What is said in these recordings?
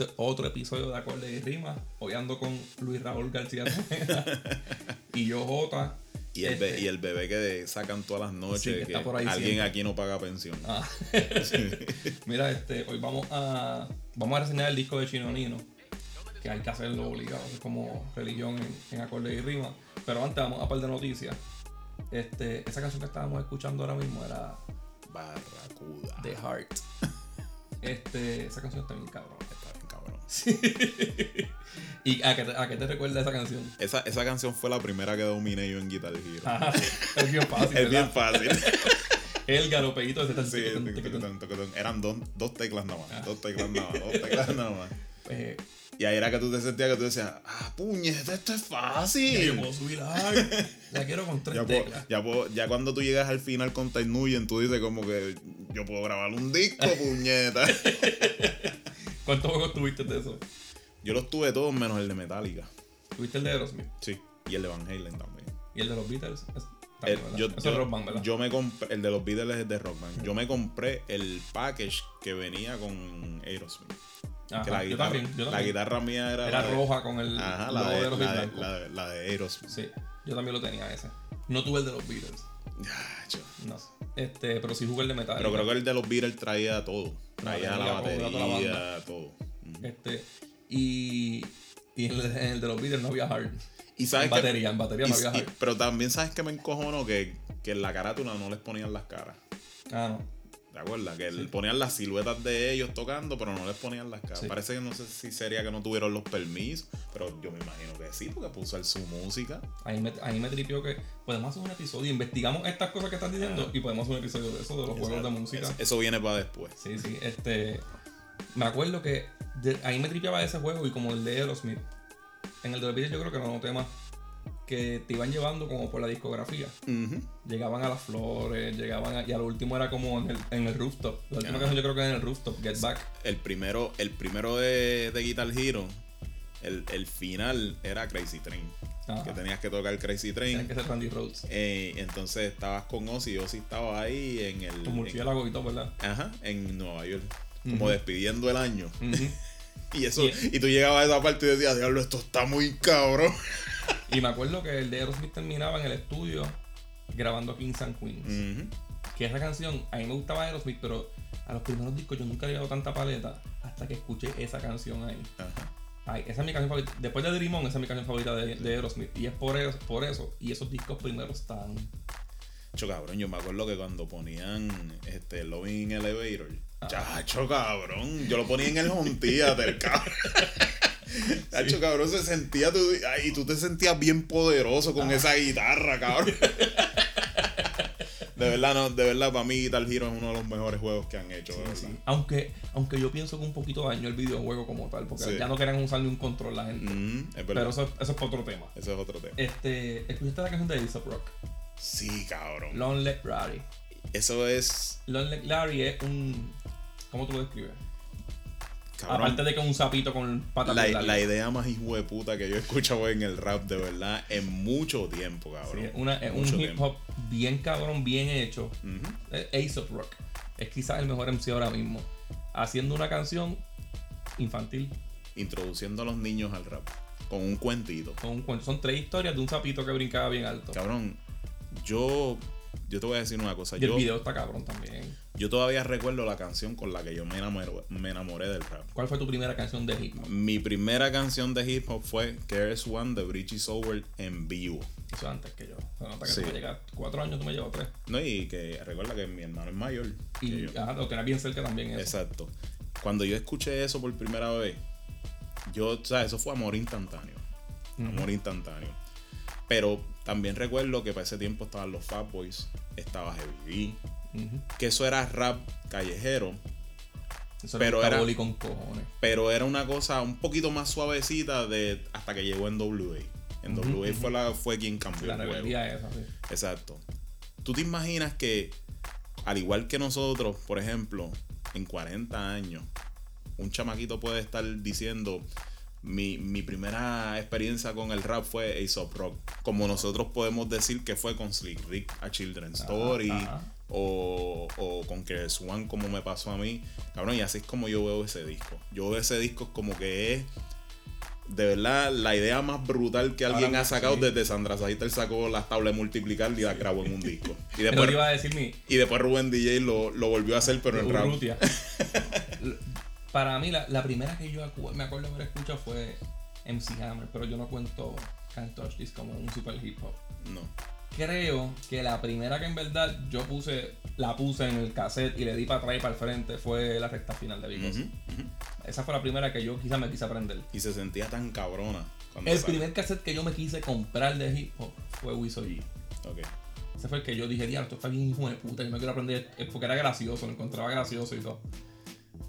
Este es otro episodio de Acorde y Rima. Hoy ando con Luis Raúl García y yo, Jota. Y el, Este- y el bebé que sacan todas las noches, Sí, que alguien siempre. aquí no paga pensión. Ah. Mira, este, hoy vamos a vamos a reseñar el disco de Chino Nino, que hay que hacerlo obligado, es como religión en, en acorde y rima. Pero antes vamos a par de noticias. Este, esa canción que estábamos escuchando ahora mismo era Barracuda. The Heart. Este, esa canción está bien cabrón. ¿Y a qué, te, a qué te recuerda esa canción? Esa, esa canción fue la primera que dominé yo en Guitar Hero. Ajá, es bien fácil. es bien Ah, fácil. El galopeito ese tan Sí, eran dos, dos teclas nada Ah. más. Dos teclas nada más. Dos teclas nada más. Y ahí era que tú te sentías que tú decías, ah, puñeta, esto es ya yo fácil. puedo subir la La quiero con tres Ya, puedo- teclas. ya, puedo- ya cuando tú llegas al final con Ted Nugent, tú dices como que yo puedo grabar un disco, puñeta. ¿Cuántos juegos tuviste de eso? Yo los tuve todos menos el de Metallica. ¿Tuviste el de Aerosmith? Sí. Y el de Van Halen también. ¿Y el de los Beatles? Es, El- yo, es yo- Rock Band, ¿verdad? yo me compré, el de los Beatles es de Rock Band. Yo me compré el package que venía con Aerosmith. Ajá, que la yo guitarra, también, yo la también. guitarra mía era, Era la de- roja con el Ajá, la de, de, Aerosmith la, la, de, la de Aerosmith. Sí, yo también lo tenía ese. No tuve el de los Beatles. Yacho. No. Este, pero sí jugué el de metal. Pero creo que el de los Beatles traía todo. Traía la todo, toda la batería, todo. Ujú. Este, y, y en, el, en el de los Beatles no había hard. Y sabes En que- batería, en batería y- no había y- hard. pero también sabes que me encojonó que, que en la carátula no les ponían las caras. Ah, no. ¿Te acuerdas? Que le ponían las siluetas de ellos tocando, pero no les ponían las caras. Sí. Parece que no sé si sería que no tuvieron los permisos, pero yo me imagino que sí, porque puso él su música. Ahí me, ahí me tripió que podemos hacer un episodio, investigamos estas cosas que estás diciendo y podemos hacer un episodio de eso, de los juegos de música. Eso, eso viene para después. Sí, sí, este. Me acuerdo que de- ahí me tripeaba ese juego y como el de Aerosmith. En el de los Beatles yo creo que no noté más. Que te iban llevando como por la discografía. Llegaban a las flores, llegaban a, y a lo último era como en el, en el rooftop. La última canción yo creo que era en el rooftop, Get Back. El primero, el primero de, de Guitar Hero, el, el final era Crazy Train. Ajá. Que tenías que tocar Crazy Train. que ser Randy Rhodes. Eh, entonces estabas con Ozzy, Ozzy estaba ahí en el. Tu murciélago y todo, ¿verdad? ajá, en Nueva York. Como despidiendo el año. Y eso, Y- y tú llegabas a esa parte y decías, diablo, esto está muy cabrón. Y me acuerdo que el de Aerosmith terminaba en el estudio grabando Kings and Queens. Ujú. Que esa canción, a mí me gustaba Aerosmith, pero a los primeros discos yo nunca había dado tanta paleta hasta que escuché esa canción ahí. Ay, esa es mi canción favorita. Después de Dream On, esa es mi canción favorita de, de Aerosmith. Y es por eso, por eso. Y esos discos primeros están. Cho cabrón, yo me acuerdo que cuando ponían este Loving Elevator. Chacho cabrón, yo lo ponía en el home theater, cabrón. Chacho cabrón, se sentía tú, ay, y tú te sentías bien poderoso Ah. con esa guitarra, cabrón. De verdad, no, de verdad, para mí Guitar Hero es uno de los mejores juegos que han hecho, de. Aunque, aunque yo pienso que un poquito dañó el videojuego como tal, porque Sí. ya no querían usar ni un control la gente. Mm, es. Pero eso, eso es otro tema. Eso es otro tema. Este, ¿Escuchaste la canción de Aesop Rock? Sí, cabrón. Lonely Larry. Eso es. Lonely Larry es un. ¿Cómo tú lo describes? Cabrón, Aparte de que un sapito con patas la, la idea más hijo de puta que yo he escuchado en el rap, de verdad, en mucho tiempo, cabrón. es una- es un hip tiempo. hop bien cabrón, bien hecho. Ujú. Es Aesop Rock. Es quizás el mejor MC ahora mismo. Haciendo una canción infantil. Introduciendo a los niños al rap. Con un cuentito. Con un cuento. Son tres historias de un sapito que brincaba bien alto. Cabrón, yo. Yo te voy a decir una cosa. Y el video está cabrón también. Yo todavía recuerdo la canción con la que yo me enamoré, me enamoré del rap. ¿Cuál fue tu primera canción de hip hop? Mi primera canción de hip hop fue KRS One de Bridgie Sower en vivo. Eso antes que yo. Se nota que Sí. tú me llegas cuatro años, tú me llevas tres. No, y que recuerda que mi hermano es mayor. Y ajá, lo tenías bien cerca también. Eso. Exacto. Cuando yo escuché eso por primera vez, yo, o sea, eso fue amor instantáneo. Amor instantáneo. Pero también recuerdo que para ese tiempo estaban los Fat Boys, estaba Heavy Que eso era rap callejero, Eso Pero era, con cojones. pero era una cosa un poquito más suavecita de hasta que llegó en WA. En WA fue, la, fue quien cambió La el juego. rebeldía esa, sí. Exacto. ¿Tú te imaginas que, al igual que nosotros, por ejemplo, en 40 años, un chamaquito puede estar diciendo, mi, mi primera experiencia con el rap fue Aesop Rock, como nosotros podemos decir que fue con Slick Rick, A Children's Story. O, o con que Swan como me pasó a mí. Cabrón, y así es como yo veo ese disco. Yo veo ese disco como que es de verdad la idea más brutal que alguien Ahora, ha sacado sí. desde Sandra Saiter sacó las tablas de multiplicar y la grabó en un disco. Y después, que iba a decir mi y después Rubén DJ lo, lo volvió a hacer, pero en rap. Para mí, la, la primera que yo me acuerdo haber escuchado fue MC Hammer, pero yo no cuento Can't Touch This como un super hip hop. No. Creo que la primera que en verdad yo puse, la puse en el cassette y le di para atrás y para el frente fue la recta final de Because. Ujú, ujú. Esa fue la primera que yo quizá me quise aprender. Y se sentía tan cabrona. El sale. primer cassette que yo me quise comprar de hip hop fue Wiso G. Ok. Ese fue el que yo dije, diablo, esto está bien hijo de puta, yo me quiero aprender, eh, porque era gracioso, lo encontraba gracioso y todo.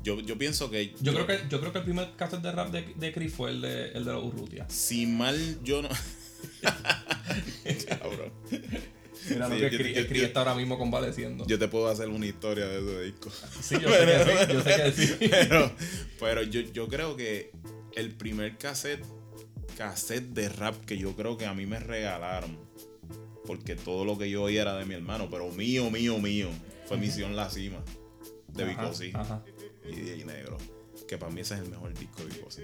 Yo, yo pienso que. Yo creo que, yo creo que el primer cassette de rap de, de Chris fue el de, el de los Urrutia. Si mal yo no. Cabrón. Mira lo Sí, que el Chris yo- está ahora mismo convaleciendo. Yo te puedo hacer una historia de ese disco. sí, yo sé que sí, yo sé que sí. Pero, pero yo, yo creo que el primer cassette, cassette de rap que yo creo que a mí me regalaron, porque todo lo que yo oía era de mi hermano, pero mío, mío, mío, fue Misión La Cima, de Ajá. y DJ Negro. Que para mí ese es el mejor disco de Vicosi.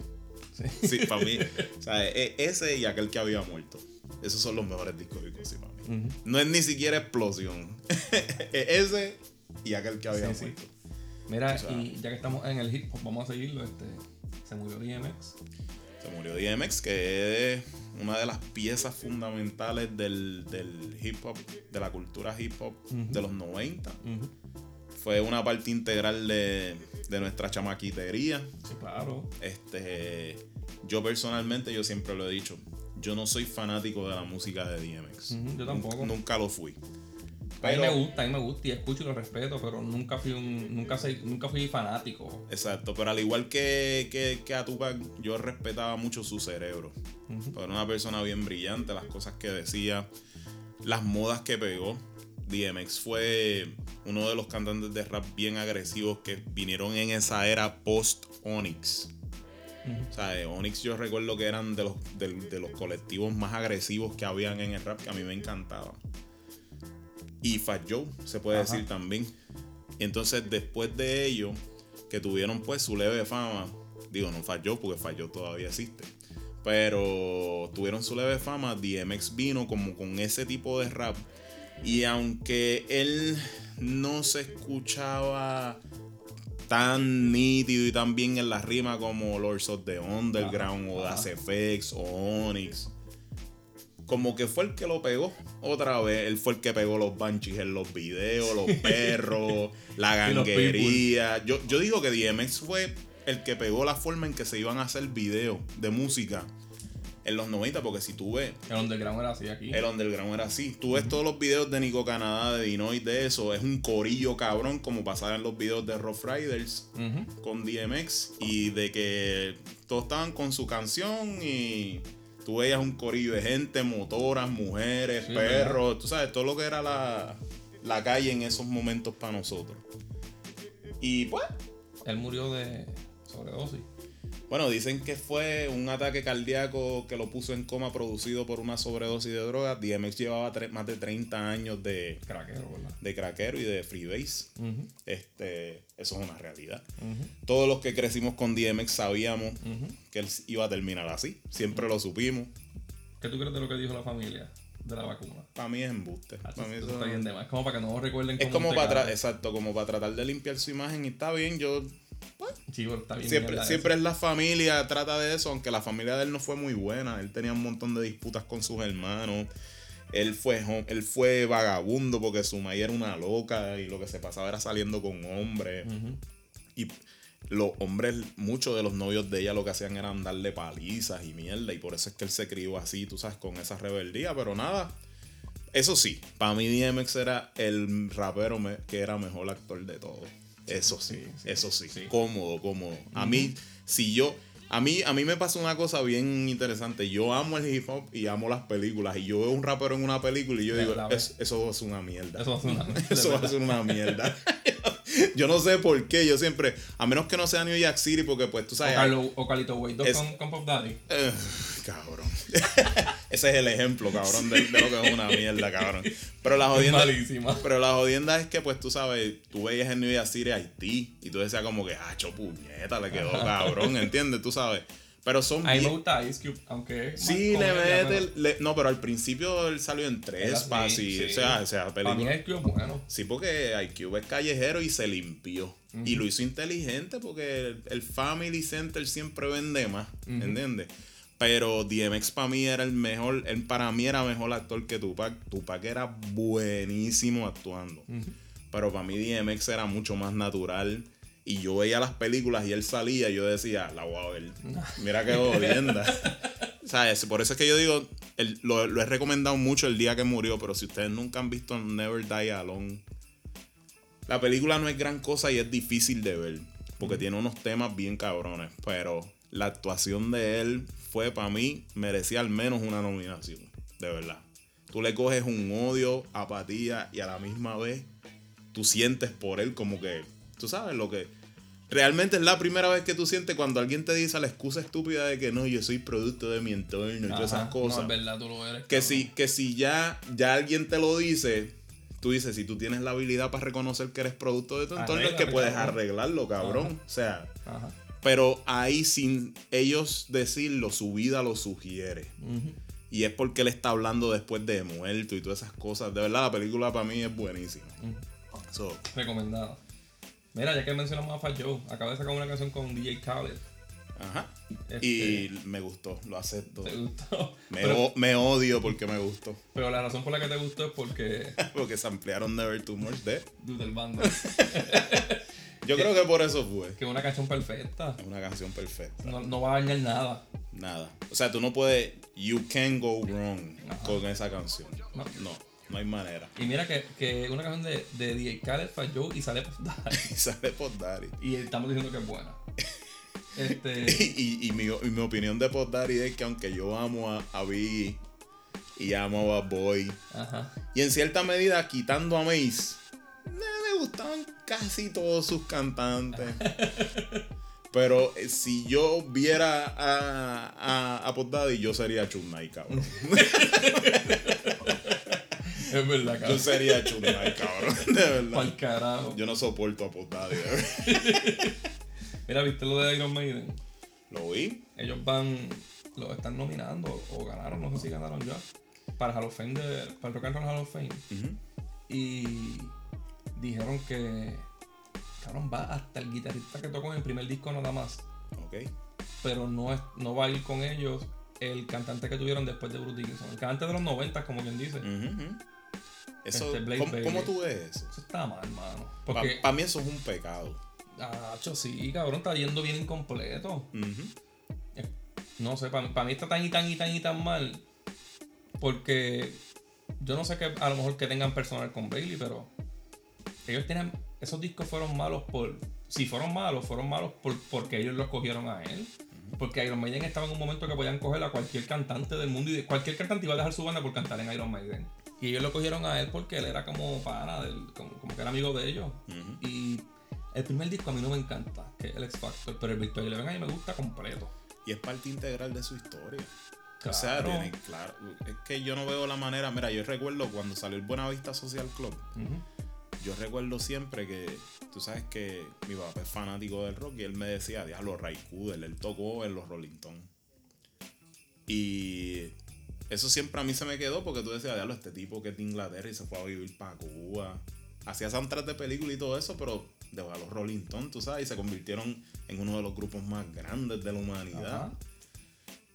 Sí. Sí, para mí, o sea, e- ese y aquel que había muerto. Esos son los mejores discos de Vicosi para mí. No es ni siquiera explosión. Es ese y aquel que había Sí, sí. muerto. Mira, O sea- y ya que estamos en el hip hop, vamos a seguirlo. Este, se murió DMX. Se murió DMX, que es una de las piezas fundamentales del, del hip hop, de la cultura hip hop de los 90. Ujú. Fue una parte integral de, de nuestra chamaquitería. Sí, claro. Este, yo personalmente, yo siempre lo he dicho, yo no soy fanático de la música de DMX. Yo tampoco. Nunca, nunca lo fui. a mí Pero- me gusta, a mí me gusta y escucho y lo respeto, pero nunca fui un, nunca soy, nunca fui fanático. Exacto, pero al igual que, que, que a Tupac, yo respetaba mucho su cerebro. Ujú. Era una persona bien brillante, las cosas que decía, las modas que pegó. DMX fue uno de los cantantes de rap bien agresivos que vinieron en esa era post-Onyx. Ujú. O sea, Onyx yo recuerdo que eran de los, de, de los colectivos más agresivos que habían en el rap, que a mí me encantaban. Y Fat Joe, se puede Ajá. decir también. Entonces después de ello, que tuvieron pues su leve fama, digo, no Fat Joe porque Fat Joe todavía existe, pero tuvieron su leve fama, DMX vino como con ese tipo de rap. Y aunque él no se escuchaba tan nítido y tan bien en la rima como Lords of the Underground o. Das FX o Onyx. Como que fue el que lo pegó otra vez. Él fue el que pegó los banshees en los videos, los perros, la ganguería. Yo, yo digo que DMX fue el que pegó la forma en que se iban a hacer videos de música en los 90, porque si tú ves, El underground era así aquí. el underground era así. Tú ves todos los videos de Nico Canadá, de Dinoid, de eso. Es un corillo cabrón, como pasaba en los videos de Rough Riders con DMX. Y de que todos estaban con su canción y tú veías un corillo de gente, motoras, mujeres, Sí, perros. Tú sabes, todo lo que era la, la calle en esos momentos para nosotros. Y pues, Él murió de sobredosis. Bueno, dicen que fue un ataque cardíaco que lo puso en coma producido por una sobredosis de drogas. DMX llevaba más de 30 años de, Craquero, ¿verdad? de craquero y de freebase. Este, eso es una realidad. Todos los que crecimos con DMX sabíamos que él iba a terminar así. Siempre lo supimos. ¿Qué tú crees de lo que dijo la familia de la vacuna? Para mí es embuste. Ah, Pa' mí eso eso- está bien de más. Es como para que no recuerden es como para exacto, como para tratar de limpiar su imagen y está bien. Yo Sí, pero está bien. siempre, siempre es la familia, trata de eso, aunque la familia de él no fue muy buena. Él tenía un montón de disputas con sus hermanos. Él fue, él fue vagabundo porque su madre era una loca y lo que se pasaba era saliendo con hombres. Y los hombres, muchos de los novios de ella lo que hacían eran darle palizas y mierda. Y por eso es que él se crió así, tú sabes, con esa rebeldía. Pero nada, eso sí, para mí DMX era el rapero que era mejor actor de todo. Eso sí, Sí, sí, eso sí. sí. Cómodo, cómodo. A mí, si yo... A mí, a mí me pasa una cosa bien interesante. Yo amo el hip hop y amo las películas. Y yo veo un rapero en una película y yo digo, "Es- eso es una mierda. Eso va a ser una. Eso ser una mierda. yo no sé por qué. Yo siempre, a menos que no sea New York City, porque pues tú O, sabes. Carlo, o Calito Way 2 Es- con, con Pop Daddy. Eh, cabrón. ese es el ejemplo, cabrón, de, de lo que es una mierda, cabrón. Pero la jodienda. Pero la jodienda es que, pues tú sabes, tú veías el New York City Haití y tú decías como que, ah, puñeta, le quedó cabrón, ¿entiendes? Tú sabes. Pero son A mí me gusta Ice Cube, aunque es Sí, le mete. le- no, pero al principio él salió en tres Era así, pas y, sí. o sea, o sea, Para mí película. Ice Cube es bueno. Sí, porque IQ es callejero y se limpió. Y lo hizo inteligente porque el, el Family Center siempre vende más, ¿entiendes? Pero DMX para mí era el mejor, él para mí era mejor actor que Tupac. Tupac era buenísimo actuando. Pero para mí DMX era mucho más natural. Y yo veía las películas y él salía y yo decía, la voy a ver. Mira qué jodienda. ¿Sabes? Por eso es que yo digo, el- lo, lo he recomendado mucho el día que murió, pero si ustedes nunca han visto Never Die Alone, la película no es gran cosa y es difícil de ver, porque tiene unos temas bien cabrones, pero la actuación de él fue para mí, merecía al menos una nominación, de verdad. Tú le coges un odio, apatía y a la misma vez tú sientes por él como que, tú sabes lo que... Realmente es la primera vez que tú sientes cuando alguien te dice la excusa estúpida de que no, yo soy producto de mi entorno y todas esas cosas. No, es verdad, tú lo eres. Que cabrón. si, que si ya, ya alguien te lo dice, tú dices, si tú tienes la habilidad para reconocer que eres producto de tu entorno, es que puedes cabrón. arreglarlo, cabrón. O sea, Ajá. pero ahí sin ellos decirlo, su vida lo sugiere. Y es porque él está hablando después de muerto y todas esas cosas. De verdad, la película para mí es buenísima. So, Recomendada. Mira, ya que mencionamos a Fat Joe, acaba de sacar una canción con DJ Khaled. ajá. Este, Y me gustó, lo acepto. ¿Te gustó? Me, pero, o- me odio porque me gustó. pero la razón por la que te gustó es porque. Porque se ampliaron Never Too Much de. Dude, el bando. Yo creo que por eso fue. que es una canción perfecta. Es una canción perfecta. No, no va a dañar nada. Nada. O sea, tú no puedes. You can go wrong Ajá. con esa canción. No. No, no hay manera. Y mira que, que una canción de, de DJ Khaled, Joe y sale Puff Daddy. Y sale por Daddy. Y estamos diciendo que es buena. Este. Y, y mi, y mi opinión de Pod Daddy es que aunque yo amo a, a Biggie y amo a Boy, Ajá. y en cierta medida quitando a Mace, me, gustaban casi todos sus cantantes. Pero eh, si yo viera a, a, a Pod Daddy, yo sería Chunai, cabrón. Es verdad, Yo cabrón. sería Chunai, cabrón. De verdad. Pa'l carajo. Yo no soporto a Pod Daddy, de verdad. Mira, ¿viste lo de Iron Maiden? Lo vi. Ellos van. Lo están nominando o ganaron, no sé si ganaron ya. Para Hall of Fame de, para el Rock and Roll Hall of Fame. Y dijeron que. Cabrón, va hasta el guitarrista que tocó en el primer disco nada más. Ok. Pero no, es, no va a ir con ellos el cantante que tuvieron después de Bruce Dickinson. El cantante de los 90, como quien dice. Ujú. Eso, Este, ¿cómo, cómo tú ves eso? Eso está mal, mano. Para Porque. mí eso es un pecado. Ah, sí, cabrón, está yendo bien incompleto. Ujú. No sé, para mí está tan y tan y tan y tan mal. Porque yo no sé que a lo mejor que tengan personal con Bailey, pero ellos tienen. Esos discos fueron malos por. Si fueron malos, fueron malos por, porque ellos los cogieron a él. Porque Iron Maiden estaba en un momento que podían coger a cualquier cantante del mundo y de- cualquier cantante iba a dejar su banda por cantar en Iron Maiden. Y ellos lo cogieron a él porque él era como pana, del, como, como que era amigo de ellos. Y el primer disco a mí no me encanta, que es el X Factor, pero el Victoria Eleven a mí me gusta completo. Y es parte integral de su historia. O sea, Claro. tiene, claro. Es que yo no veo la manera. Mira, yo recuerdo cuando salió el Buenavista Social Club. Yo recuerdo siempre que. Tú sabes que mi papá es fanático del rock y él me decía, diablo, Ray Cooder, él tocó en los Rolling Stones. Y eso siempre a mí se me quedó porque tú decías, diablo, este tipo que es de Inglaterra y se fue a vivir para Cuba. Hacía soundtrack de película y todo eso, pero dejó a los Rolling Stones, tú sabes, y se convirtieron en uno de los grupos más grandes de la humanidad. Ajá.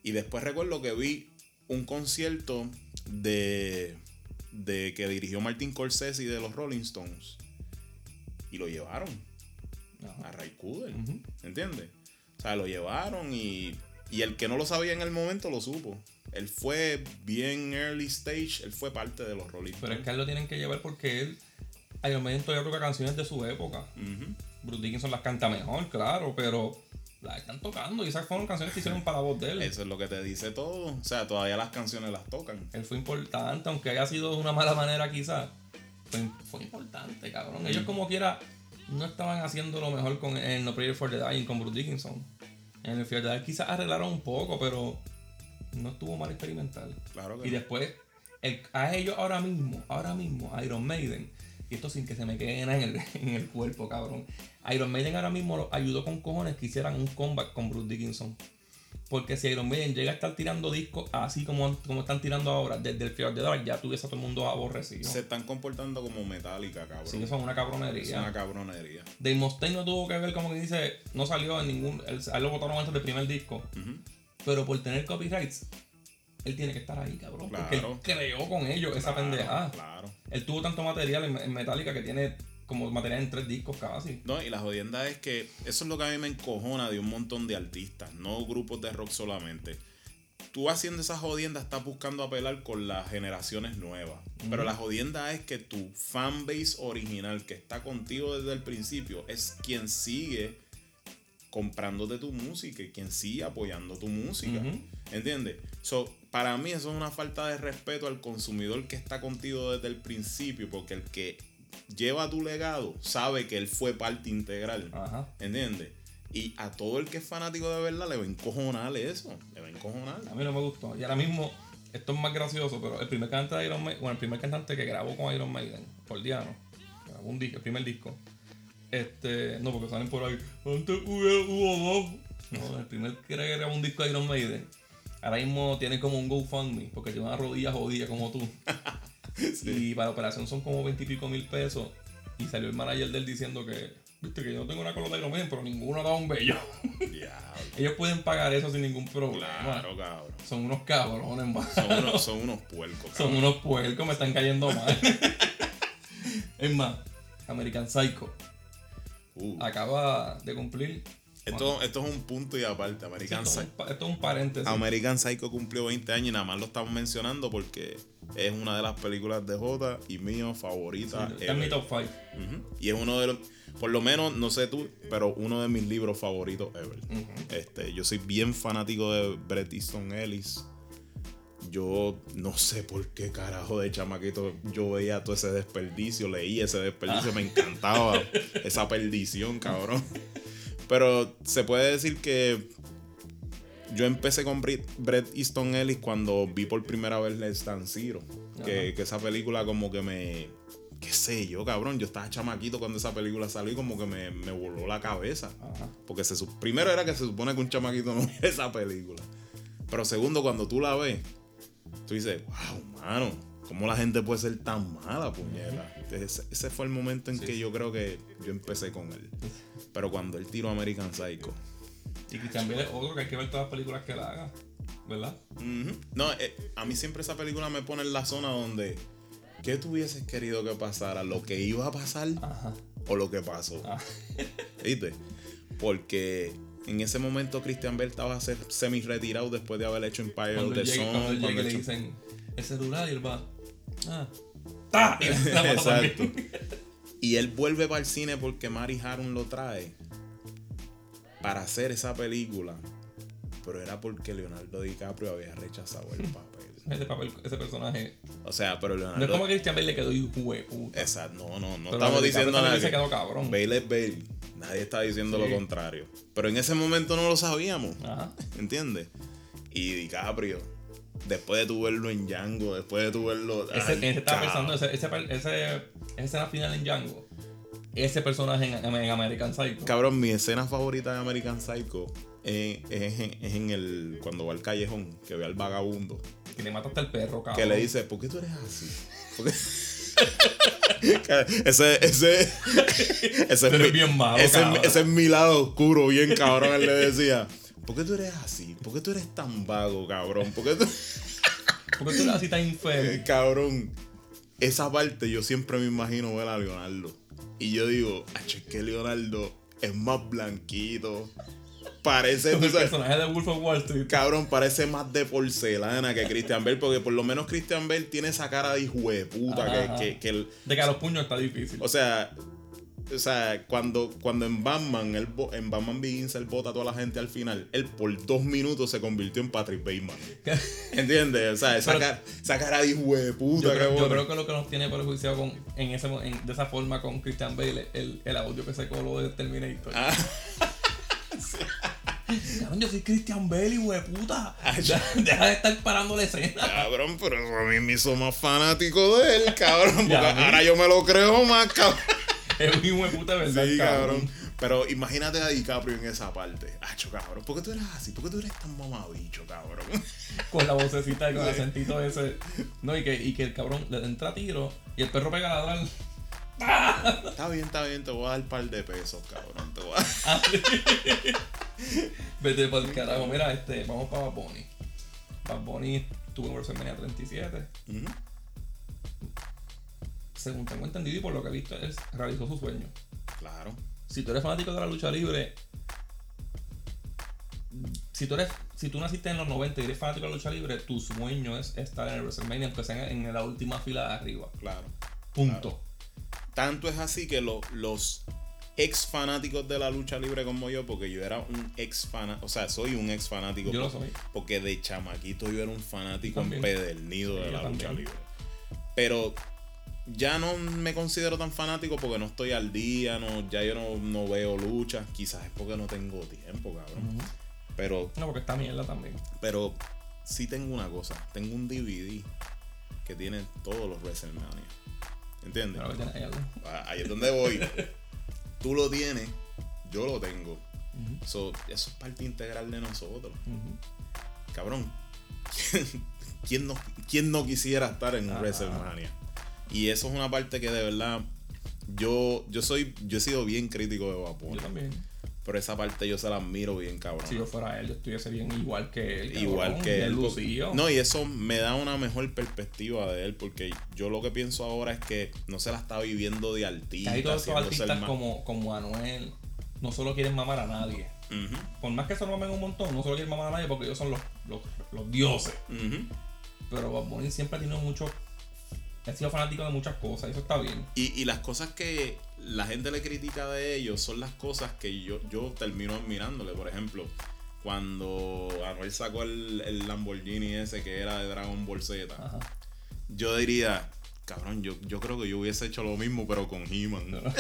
Y después recuerdo que vi un concierto de, de que dirigió Martin Scorsese de los Rolling Stones. Y lo llevaron Ajá. a Ray Cooder. Ujú. ¿Entiendes? O sea, lo llevaron y, y el que no lo sabía en el momento lo supo. Él fue bien early stage, él fue parte de los Rolling Pero es que él lo tienen que llevar porque él, Iron Maiden todavía toca canciones de su época. Bruce Dickinson las canta mejor, claro, pero las están tocando y esas fueron canciones que hicieron para la voz de él. Eso es lo que te dice todo. O sea, todavía las canciones las tocan. Él fue importante, aunque haya sido de una mala manera quizás. Fue, fue importante, cabrón. Ellos como quiera no estaban haciendo lo mejor con en No Prayer for the Dying con Bruce Dickinson. En el Fear Dying quizás arreglaron un poco, pero no estuvo mal experimental. Claro que Y no. después, el- a ellos ahora mismo, ahora mismo, Iron Maiden, y esto sin que se me quede nada en el, en el cuerpo, cabrón. Iron Maiden ahora mismo lo ayudó con cojones que hicieran un comeback con Bruce Dickinson. Porque si Iron Maiden llega a estar tirando discos así como, como están tirando ahora, desde el Fear of the Dark, ya tuviese a todo el mundo aborrecido. Se están comportando como metálica, cabrón. Sí, eso es una cabronería. es una cabronería. Dave Mustaine no tuvo que ver, como que dice, no salió en ningún. Él, lo votaron antes del primer disco. Ujú. Pero por tener copyrights, él tiene que estar ahí, cabrón. Porque él creó con ellos esa pendejada. Claro. Él tuvo tanto material en, en Metallica que tiene como material en tres discos casi. No, y la jodienda es que eso es lo que a mí me encojona de un montón de artistas, no grupos de rock solamente. Tú haciendo esa jodienda estás buscando apelar con las generaciones nuevas. Pero la jodienda es que tu fanbase original que está contigo desde el principio es quien sigue comprándote tu música y quien sigue apoyando tu música. Ujú. ¿Entiendes? So, para mí eso es una falta de respeto al consumidor que está contigo desde el principio, porque el que lleva tu legado sabe que él fue parte integral. Ajá. ¿Entiendes? Y a todo el que es fanático de verdad le va a encojonar eso. Le va a encojonar. A mí no me gustó. Y ahora mismo, esto es más gracioso, pero el primer cantante de Iron Maiden, bueno, el primer cantante que grabó con Iron Maiden, Cordiano, grabó un disco, el primer disco. Este, no, porque salen por ahí. Antes hubo, dos. No, el primer que grabó un disco de Iron Maiden. Ahora mismo tiene como un GoFundMe, porque tiene una rodilla jodida como tú. Y para la operación son como 20 y pico mil pesos. Y salió el manager de él diciendo que, viste, que yo no tengo una colota de Iron Maiden, pero ninguno da un bello. Ellos pueden pagar eso sin ningún problema. Claro, cabrón. Son unos cabrones, más. Son unos, son unos puercos. Son unos puercos, me están cayendo mal. es más, American Psycho Uh, acaba de cumplir. esto, esto es un punto y aparte. American, esto, pa- esto es un paréntesis. American Psycho cumplió 20 años y nada más lo estamos mencionando porque es una de las películas de J y mío favorita. Sí, está en mi top 5. Ujú. Y es uno de los, por lo menos, no sé tú, pero uno de mis libros favoritos ever. Este, yo soy bien fanático de Bret Easton Ellis. Yo no sé por qué carajo de chamaquito yo veía todo ese desperdicio, leía ese desperdicio, me encantaba esa perdición, cabrón. Pero se puede decir que yo empecé con Bret, Bret Easton Ellis cuando vi por primera vez el Stan Zero. Que, que esa película como que me... qué sé yo, cabrón. Yo estaba chamaquito cuando esa película salió y como que me, me voló la cabeza. Ajá. Porque se, primero era que se supone que un chamaquito no ve esa película. Pero segundo, cuando tú la ves, tú dices, wow, mano, ¿cómo la gente puede ser tan mala, puñeta? Ese, ese fue el momento en Sí, que sí. yo creo que yo empecé con él. Pero cuando él tiró American Psycho. Y Christian Bale es otro que hay que ver todas las películas que él haga. ¿Verdad? No, eh, a mí siempre esa película me pone en la zona donde, ¿qué tú hubieses querido que pasara? ¿Lo que iba a pasar Ajá. o lo que pasó? Ah. ¿Viste? Porque en ese momento Christian Bale estaba semi retirado después de haber hecho Empire Cuando of the él Sun. cuando él cuando le dicen el celular y él va. Ah. ¡Ta! Y la mata Exacto. Y él vuelve para el cine porque Mary Harron lo trae para hacer esa película. Pero era porque Leonardo DiCaprio había rechazado el papel. Ese papel, ese personaje. O sea, pero No es Leonardo. como que Christian Bale le quedó puta. Exacto, no, no, no Pero estamos diciendo nada. se que- quedó cabrón. Bale es Bale. Nadie está diciendo Sí. lo contrario. Pero en ese momento no lo sabíamos. Ajá. ¿Entiendes? Y DiCaprio, después de tu verlo en Django, después de tu verlo. Ese, estaba pensando, ese, ese, ese, esa escena final en Django. Ese personaje en, en American Psycho. Cabrón, mi escena favorita de American Psycho es, es es en el. cuando va al callejón, que ve al vagabundo. Que le mata hasta el perro, cabrón. Que le dice, ¿por qué tú eres así? ¿Por qué-" ese, ese, ese, es mi, bien malo, ese, es mi- cabrón. ese es mi lado oscuro, bien cabrón. Él le decía, ¿por qué tú eres así? ¿Por qué tú eres tan vago, cabrón? ¿Por qué tú.? ¿Por qué tú eres así tan infeliz? Cabrón, esa parte yo siempre me imagino ver a Leonardo. Y yo digo, "Acho, es que Leonardo es más blanquito. Parece, El sabes, personaje de Wolf of Wall Street. cabrón, parece más de porcelana que Christian Bale. Porque por lo menos Christian Bale tiene esa cara de hijo de puta. Ajá, que, que, que el- De que a los puños está difícil. o sea, o sea, cuando, cuando en Batman, bo- en Batman Begins, él bota a toda la gente al final, él por dos minutos se convirtió en Patrick Bateman. ¿Entiendes? O sea, esa, Pero- cara, esa cara de hijo de puta. yo, que creo, yo pone. creo que lo que nos tiene perjuiciado con, en ese, en- de esa forma con Christian Bale es el, el audio que se coló de Terminator. Ah. Cabrón, yo soy Christian Bale, hijo de puta. Deja, de estar parando la escena. Cabrón, pero eso a mí me hizo más fanático de él, cabrón. Porque ahora yo me lo creo más, cabrón. Es un hijo de puta, de ¿verdad, Sí, cabrón? cabrón. Pero imagínate a DiCaprio en esa parte. Acho, cabrón. ¿Por qué tú eres así? ¿Por qué tú eres tan mamabicho, cabrón? Con la vocecita y con el acentito ese. No, y que, y que el cabrón le entra a tiro y el perro pega a ladrar. Está bien, está bien. Te voy a dar un par de pesos, cabrón. Te voy a... Vete por el carajo. Mira, este, vamos para Bad Bunny. Bad Bunny tuvo en WrestleMania 37. Ujú. Según tengo entendido y por lo que he visto, él realizó su sueño. Claro. Si tú eres fanático de la lucha libre, si tú eres, si tú naciste en los 90 y eres fanático de la lucha libre, tu sueño es estar en el WrestleMania, aunque sea en, en la última fila de arriba. Claro. Punto. Tanto es así que lo- los ex fanáticos de la lucha libre como yo, porque yo era un ex fanático, o sea, soy un ex fanático. Yo lo por- soy. Porque de chamaquito yo era un fanático empedernido de la lucha libre. Pero ya no me considero tan fanático porque no estoy al día, no, ya yo no, no veo luchas. Quizás es porque no tengo tiempo, cabrón. Pero, No, porque está mierda también. pero sí tengo una cosa. Tengo un DVD que tiene todos los WrestleMania. ¿Entiendes? Pero que tienes ahí algo. Ah, Ahí es donde voy. Tú lo tienes, yo lo tengo. Ujú, So, eso es parte integral de nosotros. Cabrón. ¿Quién no, quién no quisiera estar en un Ah. WrestleMania? Y eso es una parte que de verdad. Yo, yo soy. Yo he sido bien crítico de Bunny, Yo también. Pero esa parte yo se la admiro bien, cabrón. Si yo fuera él, yo estuviese bien igual que él. Igual que él. lucido. No, y eso me da una mejor perspectiva de él. Porque yo lo que pienso ahora es que no se la está viviendo de artista. Hay todos el artistas como, como Anuel, no solo quieren mamar a nadie. Por más que se lo mamen un montón, no solo quieren mamar a nadie porque ellos son los, los, los dioses. Pero Bad Bunny siempre ha tenido mucho. Ha sido fanático de muchas cosas, eso está bien. Y, y las cosas que la gente le critica de ellos son las cosas que yo, yo termino admirándole. Por ejemplo, cuando Anuel sacó el, el Lamborghini ese que era de Dragon Ball Z, Ajá. yo diría, cabrón, yo, yo creo que yo hubiese hecho lo mismo, pero con He-Man.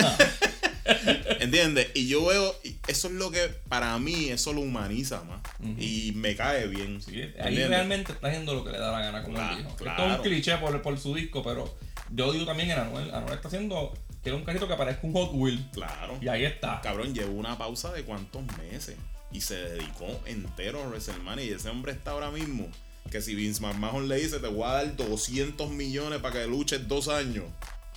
¿Entiendes? Y yo veo, eso es lo que para mí, eso lo humaniza más. Y me cae bien. Sí, ahí ¿entiendes? realmente está haciendo lo que le da la gana, como Claro, dijo. claro. Esto es un cliché por, por su disco, pero yo digo también en Anuel. Anuel está haciendo que es un carrito que parezca un Hot Wheel. Claro. Y ahí está. Cabrón, llevó una pausa de cuántos meses. Y se dedicó entero a WrestleMania. Y ese hombre está ahora mismo. Que si Vince McMahon le dice, te voy a dar 200 millones para que luches dos años.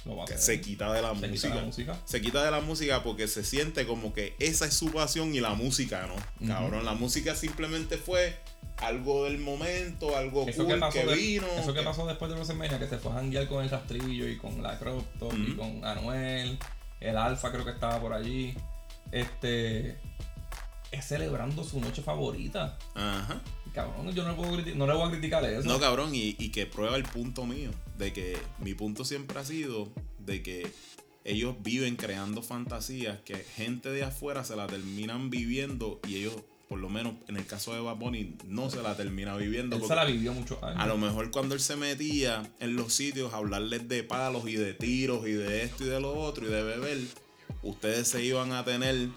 Lo va a Que se quita de la Se quita música. la música. Se quita de la música porque se siente como que esa es su pasión y la música no. Cabrón, la música simplemente fue algo del momento, algo Eso cool que, pasó que de- vino. eso que que- pasó después de WrestleMania, que se fue a janguear con el rastrillo y con la crop top y con Anuel, el Alfa creo que estaba por allí. Este es celebrando su noche favorita. Ajá. Y, Cabrón, yo no le, puedo no le voy a criticar eso. No, cabrón, y, y que prueba el punto mío. De que mi punto siempre ha sido de que ellos viven creando fantasías que gente de afuera se la terminan viviendo y ellos, por lo menos en el caso de Bad Bunny, no se la termina viviendo. Él se la vivió muchos años. a lo mejor cuando él se metía en los sitios a hablarles de palos y de tiros y de esto y de lo otro y de beber, ustedes se iban a tener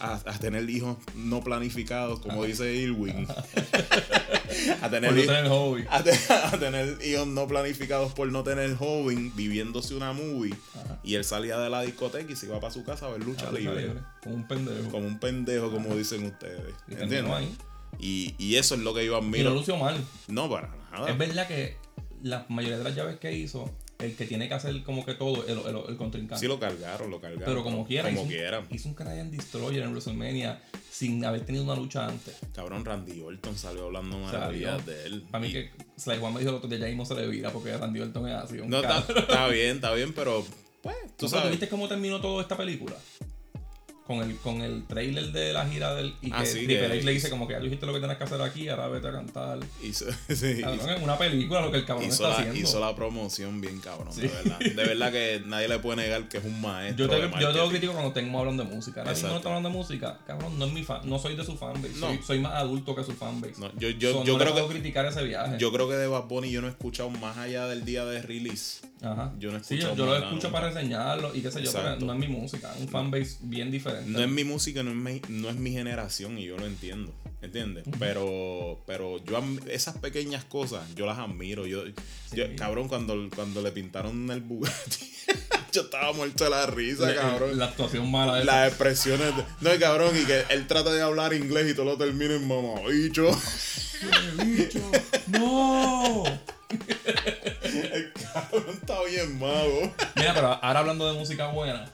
a, a tener hijos no planificados, como dice Irwin. a tener Por no tener hobby. a, te- a tener hijos no planificados por no tener joven viviéndose una movie Ajá. y él salía de la discoteca y se iba para su casa a ver lucha A lucha libre libre, Como un pendejo. como un pendejo como dicen ustedes Y ¿entiendes? ahí. Y, y eso es lo que yo Y lo admiro lució mal. no para nada Es verdad que la mayoría de las llaves que hizo, el que tiene que hacer como que todo, el, el, el contrincante. sí lo cargaron lo cargaron Pero como quiera, como hizo, quiera Un, hizo un Canadian Destroyer en WrestleMania sin haber tenido una lucha antes. cabrón Randy Orton salió hablando maravillas de él Para mí Y- que Sly Juan me dijo el otro día, ya mismo se le vira porque Randy Orton es así. Un no está, está bien está bien pero pues tú ¿Tú sabes viste cómo terminó toda esta película? Con el, con el trailer de la gira del. Y Ah, que sí, Triple que- H le dice como que ya dijiste lo que tenías que hacer aquí, ahora vete a cantar. hizo, sí, Cabrón, es una película lo que el cabrón hizo, está la, haciendo. hizo la promoción bien cabrón Sí. de verdad de verdad que nadie le puede negar que es un maestro Yo te, yo te lo critico cuando estemos hablando de música. Ahora mismo no estamos hablando de música. Cabrón, no es mi fan, no soy de su fanbase. No. Soy, soy más adulto que su fanbase. No, yo yo, So, yo no le creo puedo que criticar ese viaje. yo creo que de Bad Bunny yo no he escuchado más allá del día de release Ajá. Yo no Sí, escucho yo, yo lo escucho para reseñarlo y qué sé yo, pero no es mi música, es un fanbase bien diferente. No es mi música, no es mi, no es mi generación y yo lo entiendo, ¿entiendes? Pero, pero yo esas pequeñas cosas, yo las admiro. Yo, yo- cabrón, cuando, cuando le pintaron el Bugatti, yo estaba muerto de la risa, La- cabrón. La actuación mala de. Las expresiones de- No, y cabrón, y que él trata de hablar inglés y todo lo termina en mamabicho. bicho! ¡No! Está bien mago. Mira, pero ahora hablando de música buena,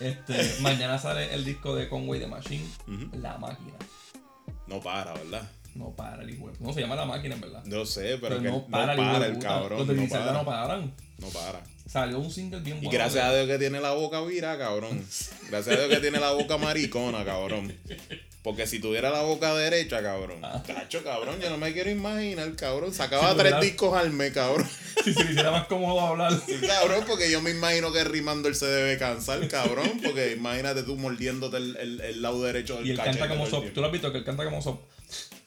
este, mañana sale el disco de Conway the Machine, La Máquina. No para, ¿verdad? No para el hijo. No se llama La Máquina, en verdad. No sé, pero, Pero que no no para, el cabrón. Los de no para. no paran. No para. Salió un single bien Y bueno. gracias de- a Dios que tiene la boca vira, cabrón. Gracias a Dios que tiene la boca maricona, cabrón. Porque si tuviera la boca derecha, cabrón. Cacho, cabrón, yo no me quiero imaginar, cabrón. Sacaba Si tres discos al mes, cabrón. Si se hiciera más cómodo hablar. Sí, cabrón, porque yo me imagino que rimando él se debe cansar, cabrón. Porque imagínate tú mordiéndote el, el, el lado derecho del Y él cachete. canta como sop. ¿Tú lo has visto? Que él canta como sop.